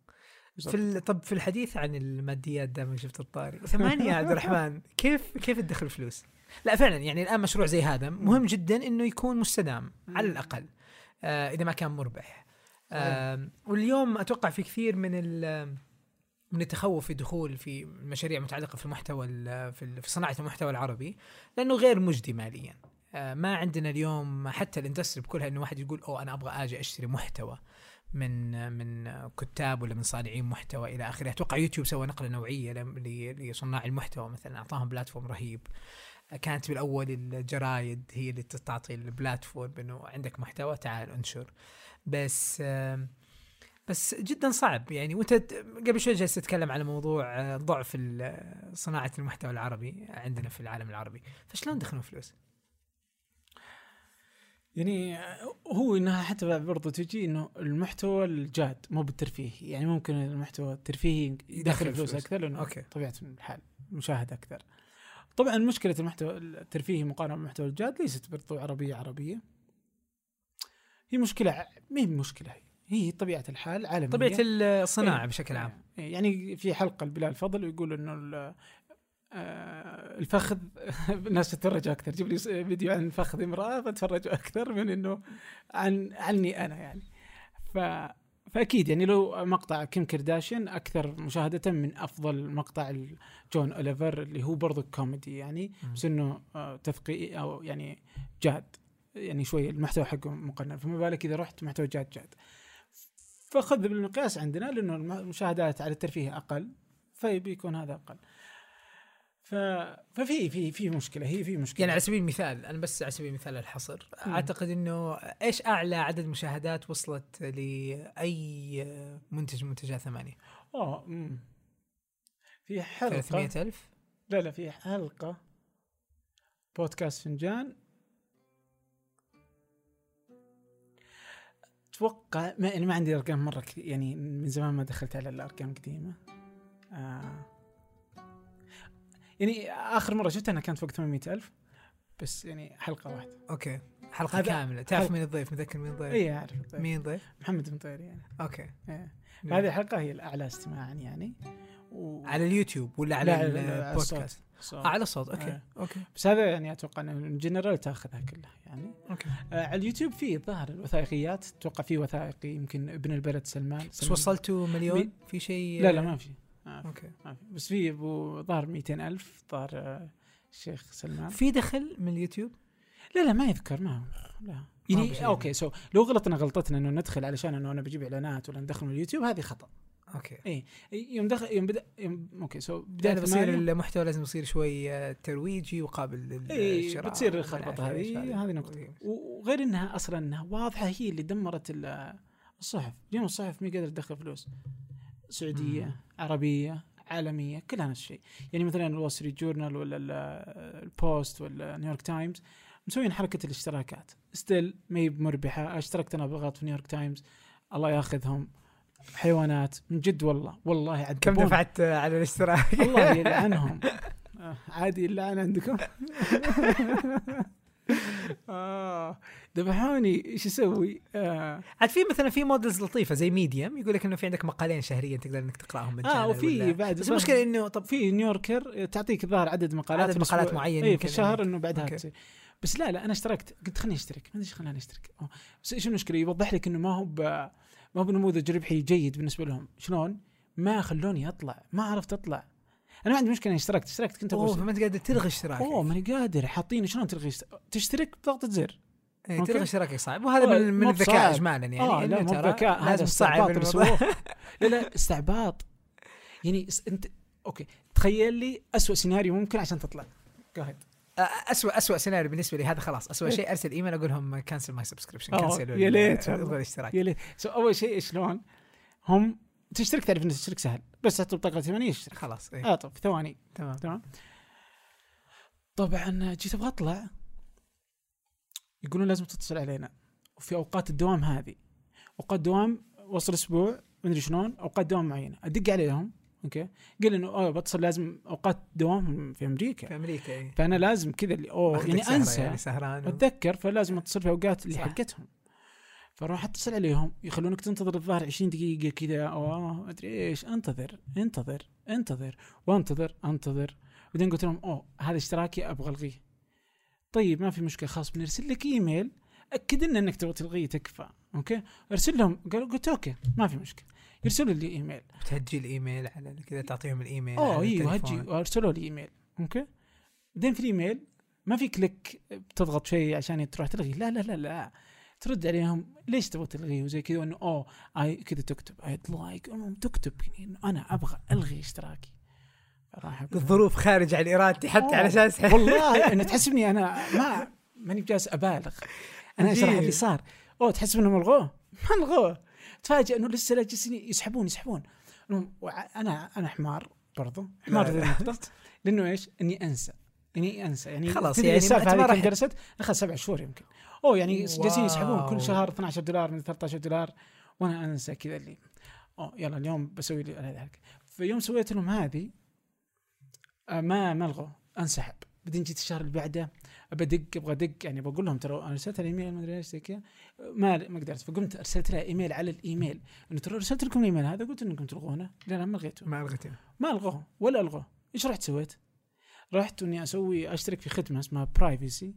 في ال... طب في الحديث عن الماديات دائما شفت الطاري ثمانية يا عبد الرحمن كيف كيف تدخل فلوس؟ لا فعلا يعني الآن مشروع زي هذا مهم جدا إنه يكون مستدام على الأقل آه إذا ما كان مربح. آه واليوم أتوقع في كثير من ال من التخوف في الدخول في مشاريع متعلقة في المحتوى ال- في ال- في صناعة المحتوى العربي لأنه غير مجدي ماليا. آه، ما عندنا اليوم حتى ال industry بكلها إنه واحد يقول أوه أنا أبغى آجي أشتري محتوى. من من كتاب ولا من صانعين محتوى إلى آخره. أتوقع يوتيوب سوى نقلة نوعية لصناع المحتوى مثلا. أعطاهم platform رهيب. كانت بالأول الجرايد هي اللي تعطي ال platform إنه عندك محتوى تعال انشر. بس بس جدا صعب. يعني وأنت قبل شوي جالس تتكلم على موضوع ضعف صناعة المحتوى العربي عندنا في العالم العربي. فشلون دخلوا فلوس؟ يعني هو إنها حتى برضو تجي إنه المحتوى الجاد مو بالترفيه. يعني ممكن المحتوى الترفيهي يدخل فلوس. أكثر لأنه okay. طبيعة الحال مشاهده أكثر. طبعا مشكلة المحتوى الترفيهي مقارنة بالمحتوى الجاد ليست برضو عربية عربية. هي مشكلة ما هي مشكلة. هي طبيعة الحال عالمية. طبيعة الصناعة إيه. بشكل عام. إيه، يعني في حلقة لبلال فضل يقول إنه الفخذ الناس تتفرج أكثر. جيب لي فيديو عن فخذ امرأة بتفرج أكثر من إنه عن عني أنا يعني. ف فأكيد يعني لو مقطع كيم كرداشيان أكثر مشاهدة من أفضل مقطع جون أوليفر اللي هو برضو كوميدي يعني. بس إنه آه، تثقيفي أو يعني جاد يعني شوي المحتوى حقه مقنن فما بالك إذا رحت محتوى جاد جاد. فخذ بالمقياس عندنا لأنه الم- المشاهدات على الترفيه أقل فبيكون هذا أقل. ف... ففي في في مشكلة هي في مشكلة. يعني على سبيل المثال أنا بس على سبيل المثال الحصر مم. أعتقد إنه إيش أعلى عدد مشاهدات وصلت لأي منتج من منتجات ثمانية؟ آه أمم. في حلقة. 300 ألف؟ لا لا في حلقة. بودكاست فنجان. أتوقع ما يعني ما عندي ارقام مرة كثير يعني من زمان ما دخلت على الأرقام القديمه آه. يعني آخر مرة شفتها إنها كانت فوق 800 ألف بس يعني حلقة واحدة. okay. حلقة كاملة. تعرف مين الضيف؟ متذكر مين الضيف؟ اي أعرف طيب. مين الضيف؟ محمد المطيري يعني. أوكي. إيه. هذه الحلقة هي الأعلى استماعا يعني. و... على اليوتيوب ولا على البودكاست؟ صوت. آه، على الصوت okay. إيه. okay. بس هذا يعني أتوقع إنه الجنرال تأخذها كلها يعني. okay. آه على اليوتيوب في ظاهر الوثائقيات أتوقع في وثائقي يمكن ابن البلد سلمان. بس سلمان. وصلتوا مليون؟ في شيء؟ لا لا ما في. ما في, أوكي. ما في. بس في أبو ظهر 200 ألف ظهر آه، الشيخ سلمان. في دخل من اليوتيوب؟ لا لا ما يذكر ما لا. يعني. أوكي سو لو غلطنا غلطتنا إنه ندخل علشان إنه أنا بجيب إعلانات ولا ندخل من اليوتيوب هذه خطأ. أوكي. يوم دخل يوم بدا يوم أوكي سو بداية يعني بصير المحتوى لازم يصير شوي آه، ترويجي وقابل اي للشراء بتصير ومن الخربطة هذه هذه؟ نقطة. وغير إنها أصلا إنها واضحة هي اللي دمرت ال- الصحف. اليوم الصحف ما قادره تدخل فلوس. سعودية. عربية عالمية كلها نفس الشيء. يعني مثلا الول ستريت جورنال ولا ال- البوست ولا نيويورك تايمز مسوين حركة الاشتراكات. still ما هي مربحة. أشتركت أنا بغلط في نيويورك تايمز الله ياخذهم. حيوانات. من جد والله والله كم عذبونا. دفعت على الاشتراك؟ الله يلعنهم. آه، عادي اللعن عندكم. آه ذبحوني إيش أسوي؟ آه, عاد في مثلا في models لطيفة زي Medium يقول لك إنه في عندك مقالين شهريا تقدر إنك تقرأهم مجانا آه وفي بعد بس المشكلة إنه طب في نيويوركر تعطيك الظاهر عدد مقالات عدد مقالات الأسبوع. معين اي يمكن في الشهر إنه بعدها. تصير بس لا لا أنا اشتركت. قلت خليني أشترك. ما أدري خلاني أشترك. أوه. بس إيش المشكلة؟ يوضح لك إنه ما هو ب... ما هو بنموذج ربحي جيد بالنسبة لهم. شلون؟ ما خلوني أطلع. ما عرفت أطلع. أنا ما عندي مشكلة إني اشتركت. اشتركت كنت أوه فما أنت قادر تلغي اشتراكك. أوه ماني قادر. حاطين شلون تلغي؟ تشترك بضغطة زر. إيه، أوكي. تلغي اشتراكك صعب. وهذا من, من الذكاء. اجمالا يعني. آه لا مو ذكاء لازم تصعب لا لا استعباط. يعني انت أوكي. تخيل لي أسوأ سيناريو ممكن عشان تطلع. قاعد اسوء اسوء سيناريو بالنسبة لي. هذا خلاص. اسوء شيء أرسل إيميل أقول لهم cancel my subscription آه، cancel يا ليت. الغي الاشتراك. يا ليت. so أول شيء شلون؟ هم تشترك تعرف إن تشترك سهل. بس تحط بطاقه ثمانية اشترك خلاص إيه. آه طب ثواني. تمام. تمام. طبعا جيت أبغى أطلع. يقولون لازم تتصل علينا. وفي أوقات الدوام هذه. أوقات دوام وسط الأسبوع مدري شلون أوقات دوام معينه أدق عليهم أوكي؟ قال إنه أوه بتصل لازم أوقات دوام في أمريكا. في أمريكا إيه. فأنا لازم كذا اللي أوه يعني أنسى. يعني سهران أتذكر فلازم أتصل في أوقات اللي. حقتهم. فاروح أتصل عليهم يخلونك تنتظر الظاهر 20 دقيقة كذا. أو أدري إيش انتظر انتظر انتظر وانتظر انتظر. بعدين قلت لهم أوه هذا اشتراكي أبغى ألغيه. طيب ما في مشكلة خلاص بنرسل لك إيميل أكد لنا إنك تبغى تلغيه تكفى أوكي؟ أرسل لهم قالوا قلت أوكي ما في مشكلة. يرسلوا لي إيميل. تهجي الإيميل على كذا تعطيهم الإيميل أوه إيوه التليفون. هجي وارسلوا لي إيميل أوكي؟ بعدين في الإيميل ما في click بتضغط شيء عشان تروح تلغي. لا لا لا لا ترد عليهم ليش تبغى تلغيه؟ وزي كذا إنه أوه اي كذا تكتب ايد لايك تكتب يعني انه أنا أبغى ألغي اشتراكي. الظروف خارج عن إرادتي حتى على أساس والله انه تحسبني أنا ما ماني بجالس أبالغ. أنا اشرح. اللي صار أوه تحسب إنهم ألغوه؟ ما ألغوه. تفاجئ إنه لسه لا جالسين يسحبون يسحبون. أنا أنا حمار برضو. حمار لا، ذي لا. النقطه لأنه إيش؟ إني أنسى. إني أنسى. يعني خلاص، يعني السالفه هذه كم جلست؟ اخذ سبع شهور يمكن. أوه يعني جالسين يسحبون. كل شهر 12 دولار من 13 دولار. وأنا أنسى كذا اللي. أوه يلا اليوم بسوي لي الحركه فيوم سويت لهم هذه ما ما الغوا انسحب. بعدين جيت الشهر اللي بعده بدق أبغى ادق يعني بقول لهم ترى أنا ارسلت الايميل ما أدري إيش زي كذا. ما ما قدرت. فقمت أرسلت لها إيميل على الإيميل. إنه ترى أرسلت لكم الايميل هذا؟ قلت إنكم تلغونه. لا لا ما لغيته. ما ألغيته. ما ألغوه ولا ألغوه. إيش رحت سويت؟ رحت إني أسوي أشترك في خدمة اسمها Privacy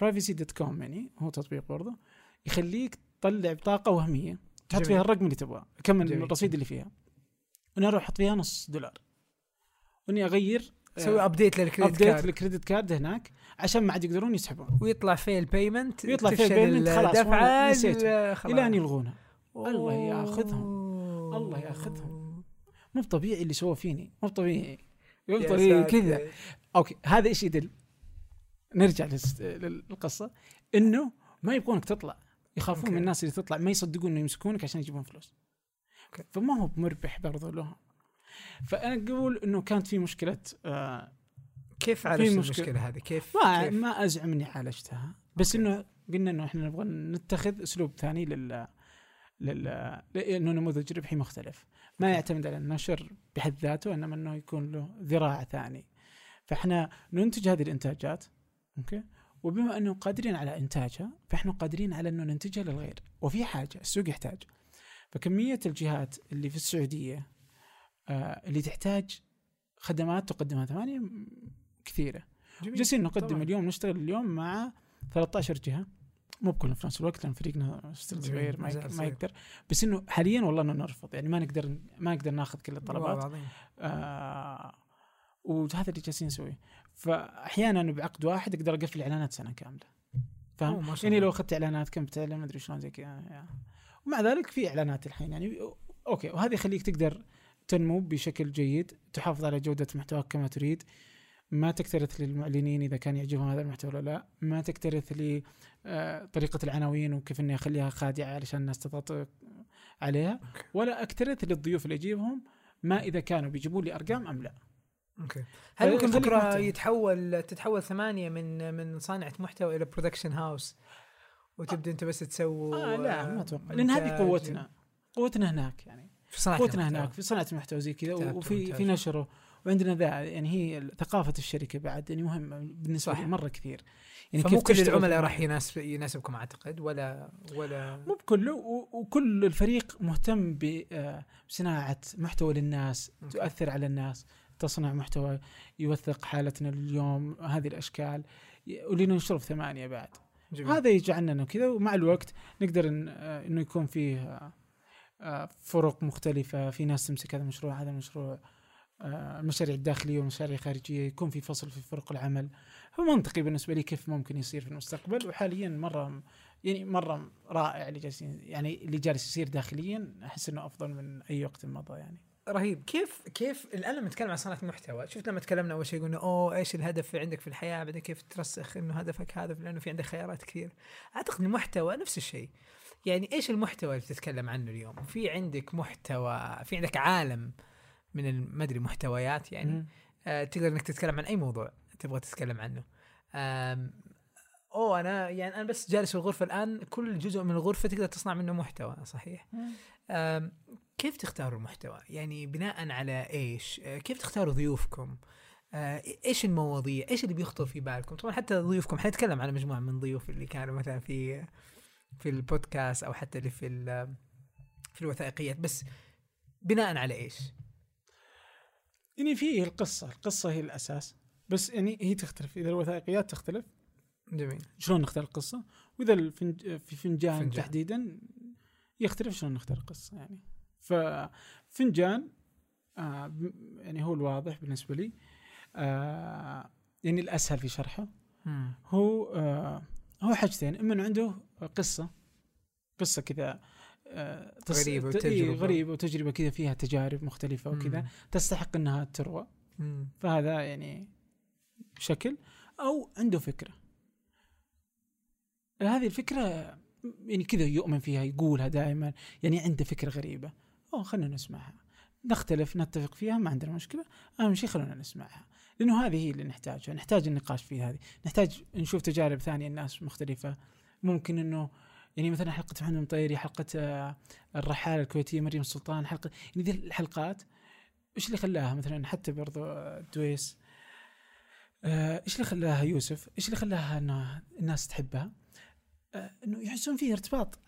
Privacy dot com يعني هو تطبيق برضه. يخليك تطلع بطاقة وهمية. تحط. فيها الرقم اللي تبغاه. كم. الرصيد اللي فيها. أنا أروح أحط فيها نص دولار. واني أغير سوي update لل credit update card ال credit card هناك عشان ما عاد يقدرون يسحبون. ويطلع fail payment ويطلع fail payment، خلاص، إلى أن يلغونها الله. ياخذهم. الله ياخذهم. مو طبيعي اللي سووه فيني. مو طبيعي يفضل إيه كذا. أوكي هذا إيش يدل؟ نرجع للقصة. إنه ما يبغونك تطلع. يخافون. من الناس اللي تطلع. ما يصدقون إنه يمسكونك عشان يجيبون فلوس. فما هو مربح برضو لهم. فأنا أقول إنه كانت في مشكلة آه كيف عالجت مشكلة. المشكلة هذه؟ كيف؟ ما كيف؟ ما أزعم إني عالجتها بس أوكي. إنه قلنا إنه إحنا نبغى نتخذ أسلوب ثاني لل لل لإنه نموذج ربحي مختلف ما. يعتمد على النشر بحد ذاته إنما إنه يكون له ذراع ثاني فإحنا ننتج هذه الإنتاجات أوكي وبما إنه قادرين على إنتاجها فإحنا قادرين على إنه ننتجها للغير وفي حاجة السوق يحتاج فكمية الجهات اللي في السعودية اللي تحتاج خدمات تقدمها ثمانية جميل. جالسين نقدم طبعاً. اليوم نشتغل اليوم مع 13 جهة مو بكلهم في نفس الوقت لأن فريقنا. صغير ما, ما. يقدر بس إنه حاليا والله إنه نرفض يعني ما نقدر ما نقدر ناخذ كل الطلبات. آه وهذا اللي جالسين نسويه فاحيانا بعقد واحد أقدر أقفل إعلانات سنة كاملة فاهم يعني. لو أخذت إعلانات كم بتعلن ما أدري شلون زي كذا يعني. ومع ذلك في إعلانات الحين يعني أوكي وهذا يخليك تقدر تنمو بشكل جيد تحافظ على جودة محتواك كما تريد. ما تكترث للمعلنين إذا كان يعجبهم هذا المحتوى ولا لا. ما تكترث لطريقه العناوين وكيف إني أخليها خادعة علشان الناس تضغط عليها. ولا أكترث للضيوف اللي اجيبهم ما إذا كانوا بيجيبوا لي أرقام أم لا. أوكي. هل ممكن بكرة. يتحول تتحول ثمانية من من صانعة محتوى إلى production house وتبدأ أنت بس تسوي آه لا ما أتوقع. لأن هذه. قوتنا. قوتنا هناك يعني. في صناعة قوتنا. هناك في صناعة المحتوى زي كذا وفي. في نشره وعندنا ذا يعني هي ثقافة الشركة بعد يعني مهمه بالنسبة صح. لي مرة كثير يعني فمو كل العملاء راح يناسب يناسبكم أعتقد ولا ولا مو بكله وكل الفريق مهتم ب- آه، بصناعه محتوى للناس. تؤثر على الناس تصنع محتوى يوثق حالتنا اليوم هذه الأشكال واللي ننشره في ثمانية بعد جميل. هذا يجعلنا كذا ومع الوقت نقدر آه، إنه يكون فيه آه، فرق مختلفة في ناس تمسك هذا المشروع هذا المشروع آه، المشاريع الداخلية والمشاريع الخارجية يكون في فصل في فرق العمل. فمنطقي بالنسبة لي كيف ممكن يصير في المستقبل وحاليا مرة يعني مرة رائع اللي جالسين يعني اللي جالس يصير داخليا أحس إنه أفضل من أي وقت مضى يعني. رهيب. كيف كيف الآن لما نتكلم عن صناعة محتوى شفت لما تكلمنا أول شيء قلنا أوه إيش الهدف عندك في الحياة؟ بعدين كيف ترسخ إنه هدفك هذا لأنه في عندك خيارات كثير. أعتقد المحتوى نفس الشيء. يعني إيش المحتوى اللي بتتكلم عنه اليوم في عندك محتوى في عندك عالم من ما أدري محتويات يعني. آه تقدر إنك تتكلم عن أي موضوع تبغى تتكلم عنه أوه أنا يعني أنا بس جالس في الغرفة الآن كل جزء من الغرفة تقدر تصنع منه محتوى صحيح كيف تختاروا المحتوى؟ يعني بناء على إيش؟ آه، كيف تختاروا ضيوفكم؟ آه، إيش المواضيع؟ إيش اللي بيخطر في بالكم؟ طبعا حتى ضيوفكم حنتكلم على مجموعة من ضيوف اللي كانوا مثلا في في البودكاست أو حتى اللي في ال- في الوثائقيات بس بناء على إيش؟ يعني في القصة القصة هي الأساس بس يعني هي تختلف إذا الوثائقيات تختلف جميل شلون نختار القصة وإذا الفنج... في فنجان, فنجان. تحديدا يختلف شلون نختار القصة يعني ففنجان آه يعني هو الواضح بالنسبة لي آه يعني الأسهل في شرحه مم. هو آه هو حاجتين إما إنه عنده قصة قصة كذا آه تس- غريبة ت- إيه، وتجربة. غريبة وتجربة كذا فيها تجارب مختلفة وكذا. تستحق إنها تروى. فهذا يعني شكل. أو عنده فكرة. هذه الفكرة يعني كذا يؤمن فيها يقولها دائما. يعني عنده فكرة غريبة. أوه خلينا نسمعها. نختلف نتفق فيها ما عندنا مشكلة. أهم شيء خلونا نسمعها. لأنه هذه هي اللي نحتاجها. نحتاج النقاش في هذه. نحتاج نشوف تجارب ثانية الناس مختلفة. ممكن إنه يعني مثلا حلقة محمد المطيري حلقة آه، الرحالة الكويتية مريم السلطان حلقة يعني ذي الحلقات إيش اللي خلاها مثلا؟ حتى برضو آه، دويس آه، إيش اللي خلاها؟ يوسف إيش اللي خلاها إنه الناس تحبها؟ إنه يحسون فيه ارتباط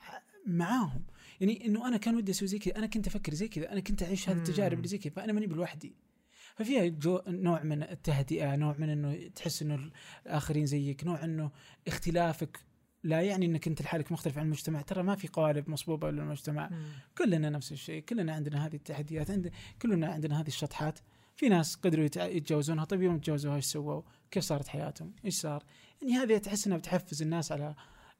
معاهم. يعني إنه أنا كان ودي أسوي زي كذا أنا كنت أفكر زي كذا أنا كنت أعيش هذه. التجارب اللي زي كذا فأنا ماني بلوحدي ففيها جو نوع من التهدئة نوع من إنه تحس إنه الآخرين زيك نوع إنه اختلافك لا يعني إنك أنت لحالك مختلف عن المجتمع. ترى ما في قوالب مصبوبة للمجتمع مم. كلنا نفس الشيء. كلنا عندنا هذه التحديات. عند كلنا عندنا هذه الشطحات. في ناس قدروا يتجاوزونها. طيب يوم تجاوزوها إيش سووا؟ كيف صارت حياتهم؟ إيش صار؟ يعني هذه تحس إنها بتحفز الناس على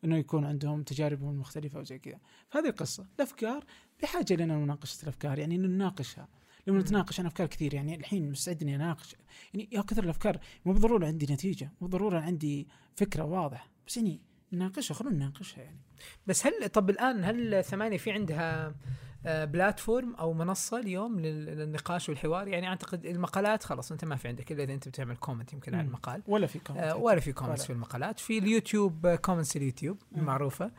إنه يكون عندهم تجاربهم المختلفة وزي كذا. فهذه القصة. الأفكار بحاجة لنا لمناقشه الأفكار. يعني إنه نناقشها. لما. نتناقش عن أفكار كثير يعني الحين مستعد اني أناقش. يعني يا كثر الأفكار. مو بالضرورة عندي نتيجة. مو بالضرورة عندي فكرة واضحة. بس يعني نناقشها خلونا نناقشها يعني. بس هل طب الآن هل ثمانية في عندها آه، platform أو منصة اليوم لل- للنقاش والحوار؟ يعني أعتقد المقالات خلاص أنت ما في عندك إلا إذا أنت بتعمل comment يمكن على. المقال. ولا في comment آه، ولا في comments. في المقالات. في اليوتيوب آه، comments اليوتيوب مم. المعروفه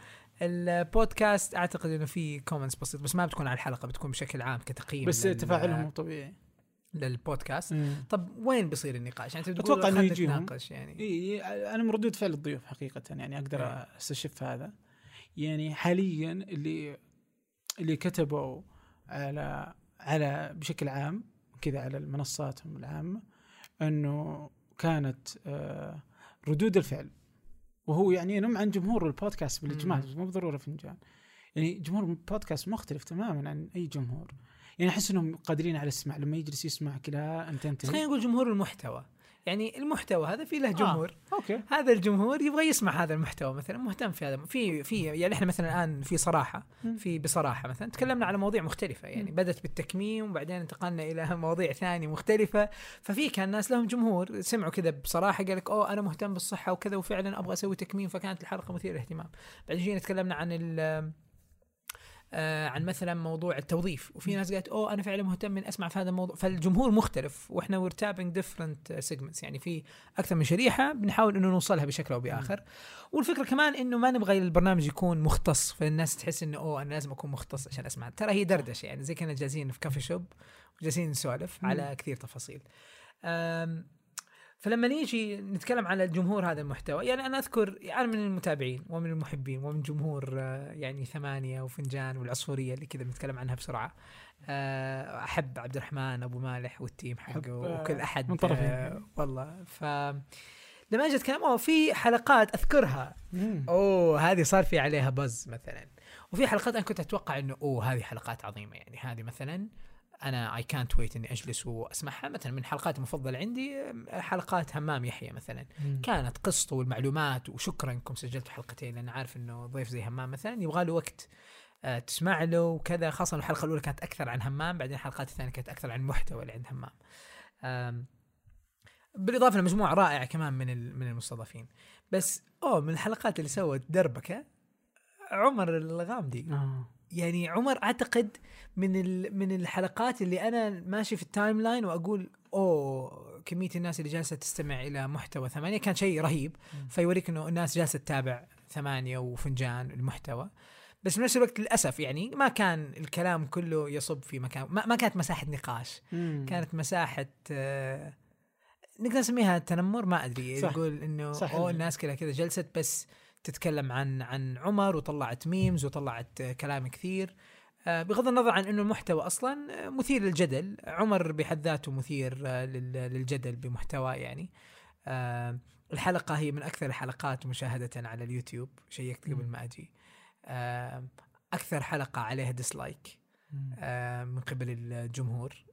البودكاست أعتقد إنه في comments بسيط بس ما بتكون على الحلقة بتكون بشكل عام كتقييم بس تفاعلهم طبيعي. للبودكاست مم. طب وين بيصير النقاش؟ يعني إنه خلنا يجيهم. نتناقش يعني إي أنا من ردود فعل الضيوف حقيقة يعني أقدر. أستشف هذا يعني حاليا اللي اللي كتبوا على على بشكل عام كذا على المنصاتهم العامه إنه كانت آه، ردود الفعل وهو يعني ينم عن جمهور البودكاست بالاجمال مو بالضرورة فنجان يعني جمهور البودكاست مختلف تماما عن أي جمهور يعني أحس إنهم قادرين على الاستماع لما يجلس يسمع كذا أنت أنت. خلينا نقول جمهور المحتوى. يعني المحتوى هذا في له جمهور. أوكي. هذا الجمهور يبغى يسمع هذا المحتوى مثلا مهتم في هذا. في في يعني إحنا مثلا الآن في صراحة. في بصراحة مثلا تكلمنا على مواضيع مختلفة. يعني. بدأت بالتكميم وبعدين انتقلنا إلى مواضيع ثانية مختلفة. ففي كان ناس لهم جمهور سمعوا كذا بصراحة قال لك أوه أنا مهتم بالصحة وكذا وفعلا أبغى أسوي تكميم فكانت الحلقة مثيرة للاهتمام. بعدين جينا تكلمنا عن آه عن مثلا موضوع التوظيف. وفي ناس قالت أوه أنا فعلا مهتم من أسمع في هذا الموضوع. فالجمهور مختلف وإحنا we're tapping different segments يعني في أكثر من شريحة بنحاول إنه نوصلها بشكل أو بآخر. والفكرة كمان إنه ما نبغى البرنامج يكون مختص. فالناس تحس إنه أوه أنا لازم أكون مختص عشان أسمع. ترى هي دردشة. يعني زي كنا جالسين في coffee shop وجالسين نسولف. على كثير تفاصيل. فلما نيجي نتكلم على الجمهور هذا المحتوى يعني أنا أذكر أنا من المتابعين ومن المحبين ومن جمهور آه، يعني ثمانية وفنجان والعصفورية اللي كذا بنتكلم عنها بسرعة. آه، أحب عبد الرحمن أبو مالح والتيم حقه آه، وكل أحد من طرفين. والله. ف لما أجي أتكلم أوه في حلقات أذكرها. أوه هذه صار في عليها بز مثلا. وفي حلقات أنا كنت أتوقع إنه أوه هذه حلقات عظيمة يعني. هذه مثلا أنا اي كانت ويت إني أجلس وأسمعها. مثلا من الحلقات المفضلة عندي أم، حلقات همام يحيى مثلا. مم. كانت قصته والمعلومات وشكرا انكم سجلتوا حلقتين لأن عارف إنه ضيف زي همام مثلا يبغى له وقت آه، تسمع له وكذا. خاصة الحلقة الأولى كانت أكثر عن همام بعدين الحلقات الثانية كانت أكثر عن المحتوى اللي عند همام. بالإضافة لمجموعة رائعة كمان من من المستضيفين بس أوه من الحلقات اللي سوت دربكة عمر الغامدي. آه. يعني عمر أعتقد من ال- من الحلقات اللي أنا ماشي في ال timeline وأقول أوه كمية الناس اللي جالسة تستمع إلى محتوى ثمانية كان شيء رهيب. فيوريك إنه الناس جالسة تتابع ثمانية وفنجان المحتوى بس بنفس الوقت للأسف يعني ما كان الكلام كله يصب في مكان ما, ما كانت مساحة نقاش مم. كانت مساحة آه نقدر نسميها تنمر ما أدري صح. يقول إنه. أوه الناس كذا كذا جلست بس تتكلم عن عن عمر وطلعت memes وطلعت كلام كثير آه، بغض النظر عن إنه المحتوى أصلا آه، مثير للجدل عمر بحد ذاته مثير آه، لل- للجدل بمحتوى يعني الحلقة هي من أكثر الحلقات مشاهدة على اليوتيوب شيكت قبل. ما أجي آه، أكثر حلقة عليها dislike من قبل الجمهور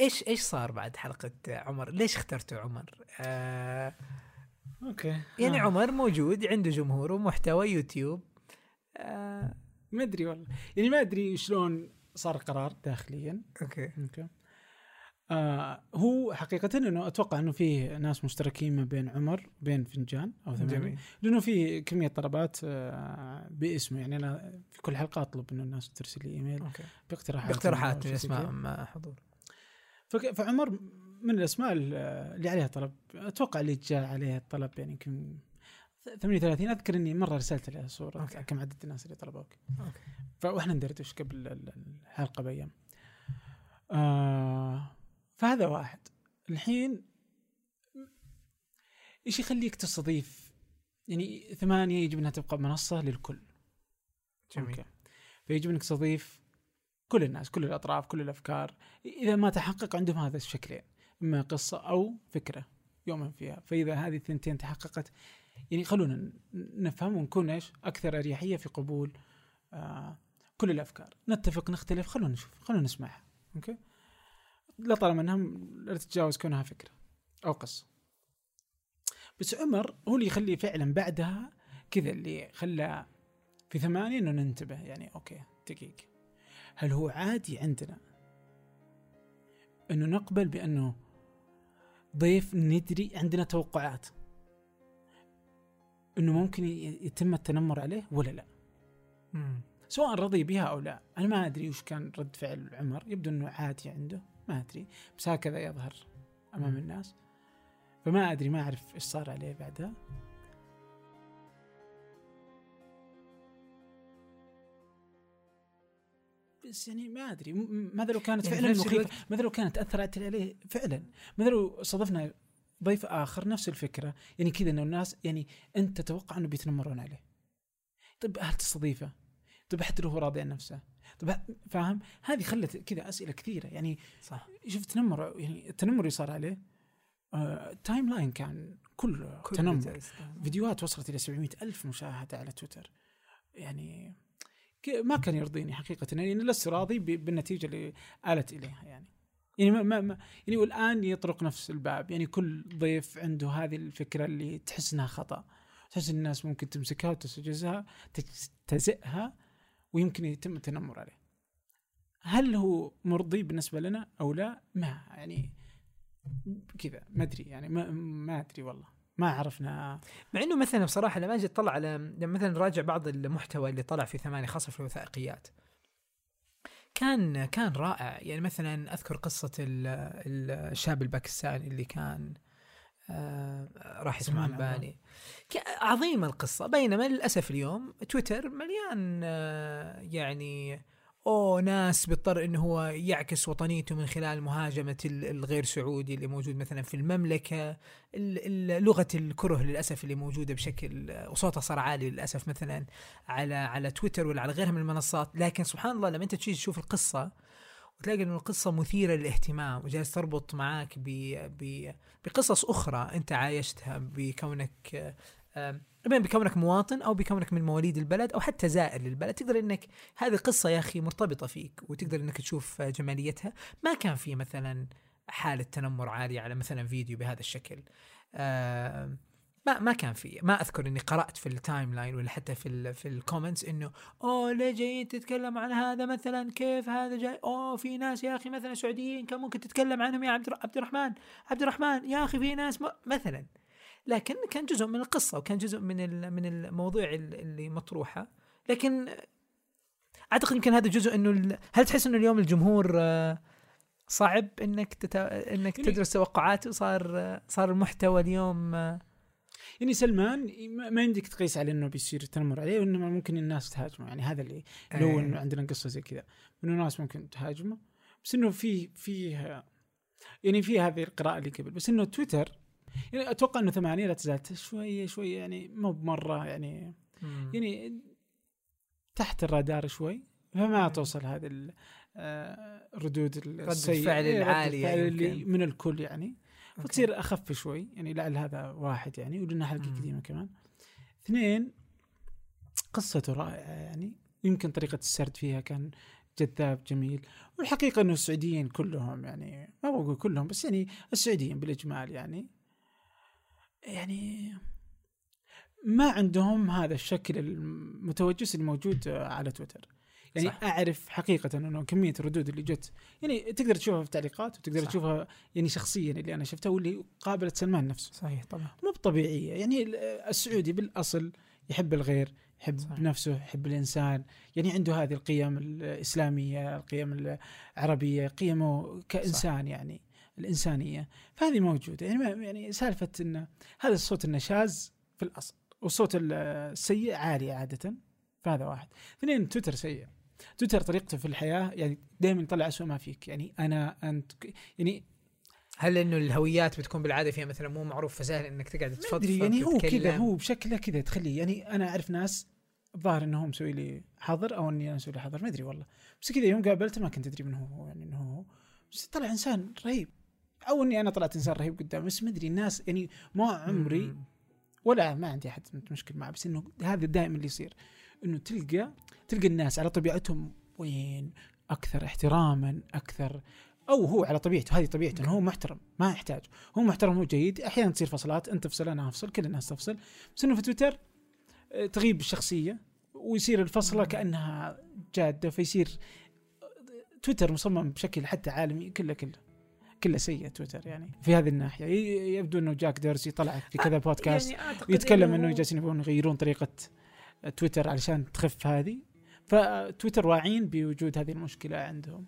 إيش إيش صار بعد حلقة عمر؟ ليش اخترتوا عمر؟ آه أوكي. يعني آه. عمر موجود عنده جمهور ومحتوى يوتيوب. آه. ما أدري والله. يعني ما أدري شلون صار القرار داخليا. أوكي. أوكي. آه هو حقيقة إنه أتوقع إنه في ناس مشتركين ما بين عمر بين فنجان أو ثمانية. جميل. لأنه في كمية طلبات آه باسمه. يعني أنا في كل حلقة أطلب إنه الناس ترسل لي إيميل أوكي. باقتراحات. باقتراحات اسماء. مع حضور. فك- فعمر من الأسماء اللي عليها طلب. أتوقع اللي جاء عليها الطلب يعني يمكن 38 أذكر إني مرة ارسلت له صورة أوكي. كم عدد الناس اللي طلبوك. أوكي. فاحنا ندردش قبل ال- الحلقة بأيام. آه فهذا واحد. الحين إيش يخليك تستضيف؟ يعني ثمانية يجب أنها تبقى منصة للكل. جميل. أوكي. فيجب أنك تستضيف كل الناس كل الأطراف كل الأفكار. إذا ما تحقق عندهم هذا الشكلين. إما قصة أو فكرة يؤمن فيها. فإذا هذه الثنتين تحققت يعني خلونا نفهم ونكون إيش؟ أكثر أريحية في قبول آه كل الأفكار. نتفق نختلف خلونا نشوف خلونا نسمعها. أوكي؟ لطالما انها لا تتجاوز كونها فكرة أو قصة. بس عمر هو اللي يخلي فعلا بعدها كذا اللي خلى في ثمانية إنه ننتبه. يعني أوكي دقيقة هل هو عادي عندنا إنه نقبل بأنه ضيف ندري عندنا توقعات. إنه ممكن يتم التنمر عليه ولا لا. مم. سواء رضي بها أو لا. أنا ما أدري وش كان رد فعل عمر. يبدو إنه عادي عنده. ما أدري. بس هكذا يظهر أمام مم. الناس. فما أدري ما أعرف إيش صار عليه بعدها. بس يعني ما أدري ماذا لو كانت يعني فعلا مخيفة. ماذا لو كانت أثرت عليه؟ فعلا. ماذا لو صادفنا ضيف آخر نفس الفكرة؟ يعني كذا إنه الناس يعني أنت تتوقع إنه بيتنمرون عليه. طيب هل تستضيفه؟ طيب حتى لو هو راضي عن نفسه. طيب فاهم؟ هذه خلت كذا أسئلة كثيرة. يعني صح. شوف تنمر يعني التنمر اللي صار عليه آه timeline كان كله كل تنمر. فيديوهات وصلت إلى 700 ألف مشاهدة على تويتر. يعني ما كان يرضيني حقيقة. يعني لست راضي بالنتيجة اللي آلت إليها يعني. يعني ما, ما, يعني والآن يطرق نفس الباب. يعني كل ضيف عنده هذه الفكرة اللي تحس إنها خطأ. تحس الناس ممكن تمسكها وتجتزها تجتزئها ويمكن يتم التنمر عليه. هل هو مرضي بالنسبة لنا أو لا؟ ما يعني كذا. ما أدري يعني ما ما أدري والله. ما عرفنا. مع إنه مثلا بصراحة لما أجي أطلع على لما مثلا راجع بعض المحتوى اللي طلع في ثمانية خاصة في الوثائقيات كان كان رائع. يعني مثلا أذكر قصة ال- ال- الشاب الباكستاني اللي كان آه راح اسمه ك- عظيمة القصة. بينما للأسف اليوم تويتر مليان آه يعني أو ناس بيضطر إنه هو يعكس وطنيته من خلال مهاجمة ال- الغير سعودي اللي موجود مثلا في المملكة ال- ال- لغة الكره للأسف اللي موجودة بشكل وصوتها صار عالي للأسف مثلا على على تويتر ولا على غيرها من المنصات. لكن سبحان الله لما أنت تجي تشوف القصة وتلاقي إنه القصة مثيرة للاهتمام وجالس تربط معاك ب ب بقصص أخرى أنت عايشتها بكونك اما بكونك مواطن أو بكونك من مواليد البلد أو حتى زائر للبلد تقدر إنك هذه قصة يا أخي مرتبطة فيك وتقدر إنك تشوف جماليتها. ما كان في مثلا حالة تنمر عالية على مثلا فيديو بهذا الشكل. ما ما كان في. ما أذكر إني قرأت في ال timeline ولا حتى في ال في ال comments إنه أوه ليه جايين تتكلم عن هذا مثلا؟ كيف هذا جاي؟ أوه في ناس يا أخي مثلا سعوديين كان ممكن تتكلم عنهم يا عبد عبد الرحمن عبد الرحمن يا أخي في ناس. مثلا. لكن كان جزء من القصة وكان جزء من من المواضيع ال- اللي مطروحة. لكن أعتقد يمكن هذا جزء إنه هل تحس إنه اليوم الجمهور آه، صعب إنك تتا... إنك يعني- تدرس توقعاته صار آه، صار المحتوى اليوم آه، يعني سلمان ما- يمديك تقيس على إنه بيصير تنمر عليه وانما ممكن الناس تهاجمه. يعني هذا اللي لو إيه. إنه عندنا قصة زي كذا إنه الناس ممكن تهاجمه. بس إنه في فيه يعني في هذه القراءة اللي قبل. بس إنه تويتر يعني أتوقع إنه ثمانية لا تزال شوية شوية يعني مو بمرة يعني مم. يعني تحت الرادار شوي فما مم. توصل هذه ال- آه، الردود السيئة الفعل العالية الفعل اللي. من الكل يعني. فتصير أخف شوي يعني لعل هذا واحد يعني ولنا حلقة. قديمة كمان اثنين قصته رائعة يعني يمكن طريقة السرد فيها كان جذاب جميل والحقيقة إنه السعوديين كلهم يعني ما بقول كلهم بس يعني السعوديين بالإجمال يعني يعني ما عندهم هذا الشكل المتوجس الموجود على تويتر يعني صح. أعرف حقيقة إنه كمية الردود اللي جت يعني تقدر تشوفها في التعليقات وتقدر صح. تشوفها يعني شخصيا اللي أنا شفتها واللي قابلت سلمان نفسه صحيح طبعا مو طبيعيه يعني ال- السعودي بالأصل يحب الغير يحب. صحيح. نفسه يحب الإنسان يعني عنده هذه القيم الإسلامية القيم العربية قيمه كإنسان صح. يعني الإنسانية. فهذه موجودة. يعني يعني سالفة إن هذا الصوت النشاز في الأصل والصوت ال- السيء عالي عادة فهذا واحد. اثنين تويتر سيء. تويتر طريقته في الحياة يعني دائما يطلع اسوء ما فيك. يعني أنا أنت يعني هل إنه الهويات بتكون بالعادة فيها مثلا مو معروف فسهل إنك تقعد تفضفض يعني هو؟ كذا هو بشكله كذا تخليه. يعني أنا أعرف ناس الظاهر إنه هو مسوي لي حظر أو إني أنا مسوي لي حظر ما أدري والله. بس كذا يوم قابلته ما كنت أدري من هو يعني إنه هو. بس طلع إنسان رهيب. أو إني أنا طلعت إنسان رهيب قدام بس ما أدري الناس يعني ما عمري. ولا ما عندي أحد مشكل معه بس إنه هذا دائما اللي يصير إنه تلقى تلقى الناس على طبيعتهم وين أكثر احتراما أكثر أو هو على طبيعته هذه طبيعته هو محترم ما يحتاج هو محترم هو جيد أحيانا تصير فصلات أنت تفصل أنا أفصل كل الناس تفصل بس إنه في تويتر آه، تغيب الشخصية ويصير الفصلة. كأنها جادة فيصير تويتر مصمم بشكل حتى عالمي كله كله كله سيء تويتر يعني في هذه الناحية. ي- يبدو إنه جاك دورسي طلع في كذا بودكاست يعني إنه- إنه جالسين يبغون يغيرون طريقة تويتر علشان تخف هذه. فتويتر واعين بوجود هذه المشكلة عندهم.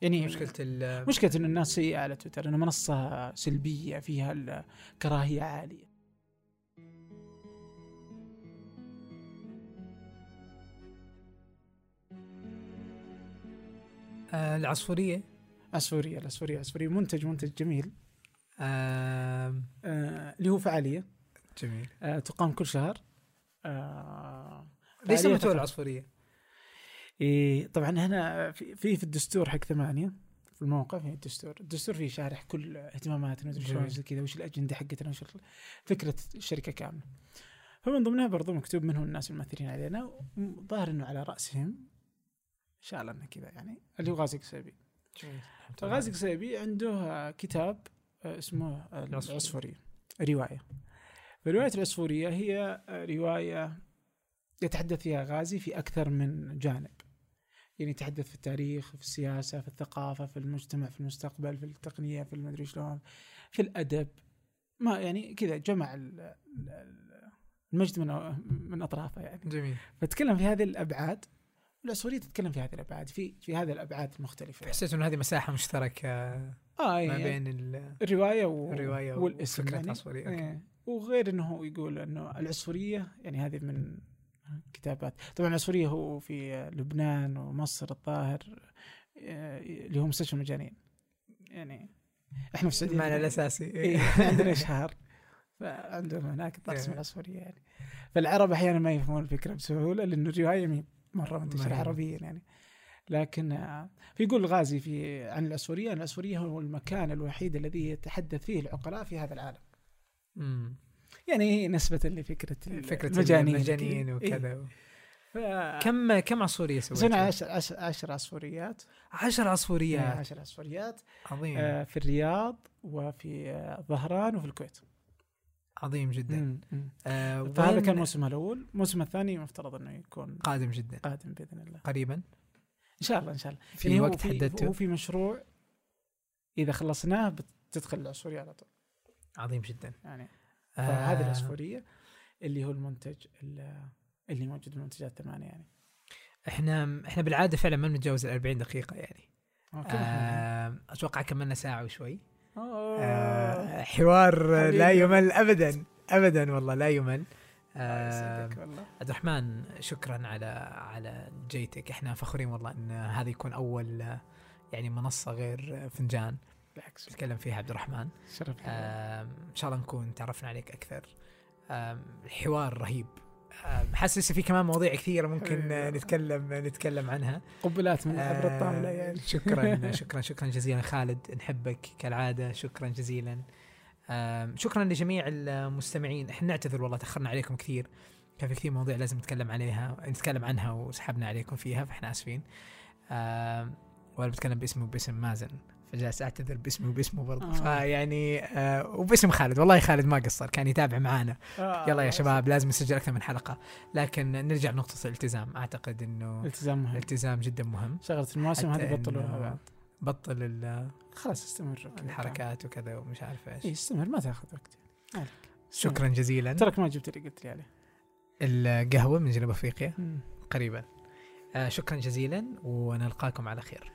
يعني مشكلة ال- مشكلة ان الناس سيئة على تويتر إنه منصة سلبية فيها الكراهيه عالية. آه، العصفوريه عصفوريه العصفوريه عصفوريه منتج منتج جميل. آه اللي هو فعالية. جميل. آه تقام كل شهر. آه ليش فعالية سميتوها العصفوريه؟ إيه طبعا هنا في في, في الدستور حق ثمانية في الموقع في الدستور. الدستور فيه شارح كل اهتماماتنا وش كذا وش الأجندة حقتنا وش فكرة الشركة كاملة. فمن ضمنها برضو مكتوب منهم الناس الممثلين علينا ظاهر إنه على رأسهم. إن شاء الله إنه كذا يعني. اللي هو غازي قصيبي. غازي قصيبي عنده كتاب آه، اسمه العصفورية. رواية. رواية العصفورية هي آه، رواية يتحدث فيها غازي في أكثر من جانب. يعني يتحدث في التاريخ في السياسة في الثقافة في المجتمع في المستقبل في التقنية في المدري شلون في الأدب. ما يعني كذا جمع ال- ال- ال- المجد من من أطرافه يعني. جميل. فتكلم في هذه الأبعاد. والعصفورية تتكلم في هذه الأبعاد في في هذه الأبعاد المختلفة يعني. حسيت إنه هذه مساحة مشتركة آه ما يعني بين ال- الرواية و... الرواية والاسم يعني. العصفورية، أوكي. إيه. وغير إنه هو يقول إنه العصفورية يعني هذه من كتابات طبعا العصفورية هو في لبنان ومصر الظاهر آه، اللي هو مستشفى المجانين يعني إحنا في السعودية المعنى الأساسي إيه، إحنا عندنا اشهار فعندهم هناك طقس إيه. من العصفورية يعني فالعرب أحيانا ما يفهمون الفكرة بسهولة لأنه الرواية مرة منتشره. عربيا يعني لكن آه، فيقول الغازي في عن العصفوريه أن العصفوريه هو المكان الوحيد الذي يتحدث فيه العقلاء في هذا العالم مم. يعني نسبة لفكرة فكرة المجانين المجانين إيه. وكذا ف... كم كم عصفورية سويتوا؟ سوينا عشر, عشر, عشر عصفوريات 10 عصفوريات عشر عصفوريات عظيم آه في الرياض وفي آه ظهران وفي الكويت عظيم جدا. مم. مم. آه فهذا كان موسمها الأول. الموسم الثاني مفترض أنه يكون قادم جدا. قادم بإذن الله. قريبا. إن شاء الله إن شاء الله. في يعني وقت حددته. هو في مشروع إذا خلصناه بتدخل العصفورية على طول. عظيم جدا. يعني آه، فهذه العصفورية اللي هو المنتج ال- اللي موجود في المنتجات الثمانية يعني. إحنا إحنا بالعادة فعلا ما بنتجاوز ال 40 دقيقة يعني. أوكي. آه أتوقع كملنا ساعة وشوي. آه حوار آه، لا. يمل ابدا ابدا والله لا يمل. آه عبد الرحمن شكرا على على جيتك. إحنا فخورين والله إن هذا يكون أول آه، يعني منصة غير آه، فنجان بالعكس. تتكلم فيها عبد الرحمن. شرف. آم، إن شاء الله نكون تعرفنا عليك أكثر. آم، الحوار رهيب. حاسس لسه في كمان مواضيع كثيرة ممكن آه،. نتكلم نتكلم عنها. قبلات من عبر آه، الطاوله يعني شكرا شكرا شكرا جزيلا خالد نحبك كالعادة. شكرا جزيلا. شكرا لجميع المستمعين. إحنا نعتذر والله تأخرنا عليكم كثير. كان في كثير مواضيع لازم نتكلم عليها نتكلم عنها وسحبنا عليكم فيها فإحنا آسفين. وأنا بتكلم باسمي وباسم مازن. فجالس أعتذر باسمي وباسمه برضه. آه. فيعني آه وباسم خالد. والله خالد ما قصر كان يتابع معانا. آه، يلا يا شباب لازم نسجل أكثر من حلقة. لكن نرجع لنقطة الالتزام. أعتقد إنه التزام مهم. الالتزام جدا مهم. شغلة المواسم هذه بطلوها بطل ال- خلاص استمر. الحركات وكذا ومش عارف اي إيش استمر ما تاخذ وقت. مالك. شكرا جزيلا. ترك ما جبت اللي قلت لي عليه. القهوة من جنوب أفريقيا. قريبا. آه شكرا جزيلا ونلقاكم على خير.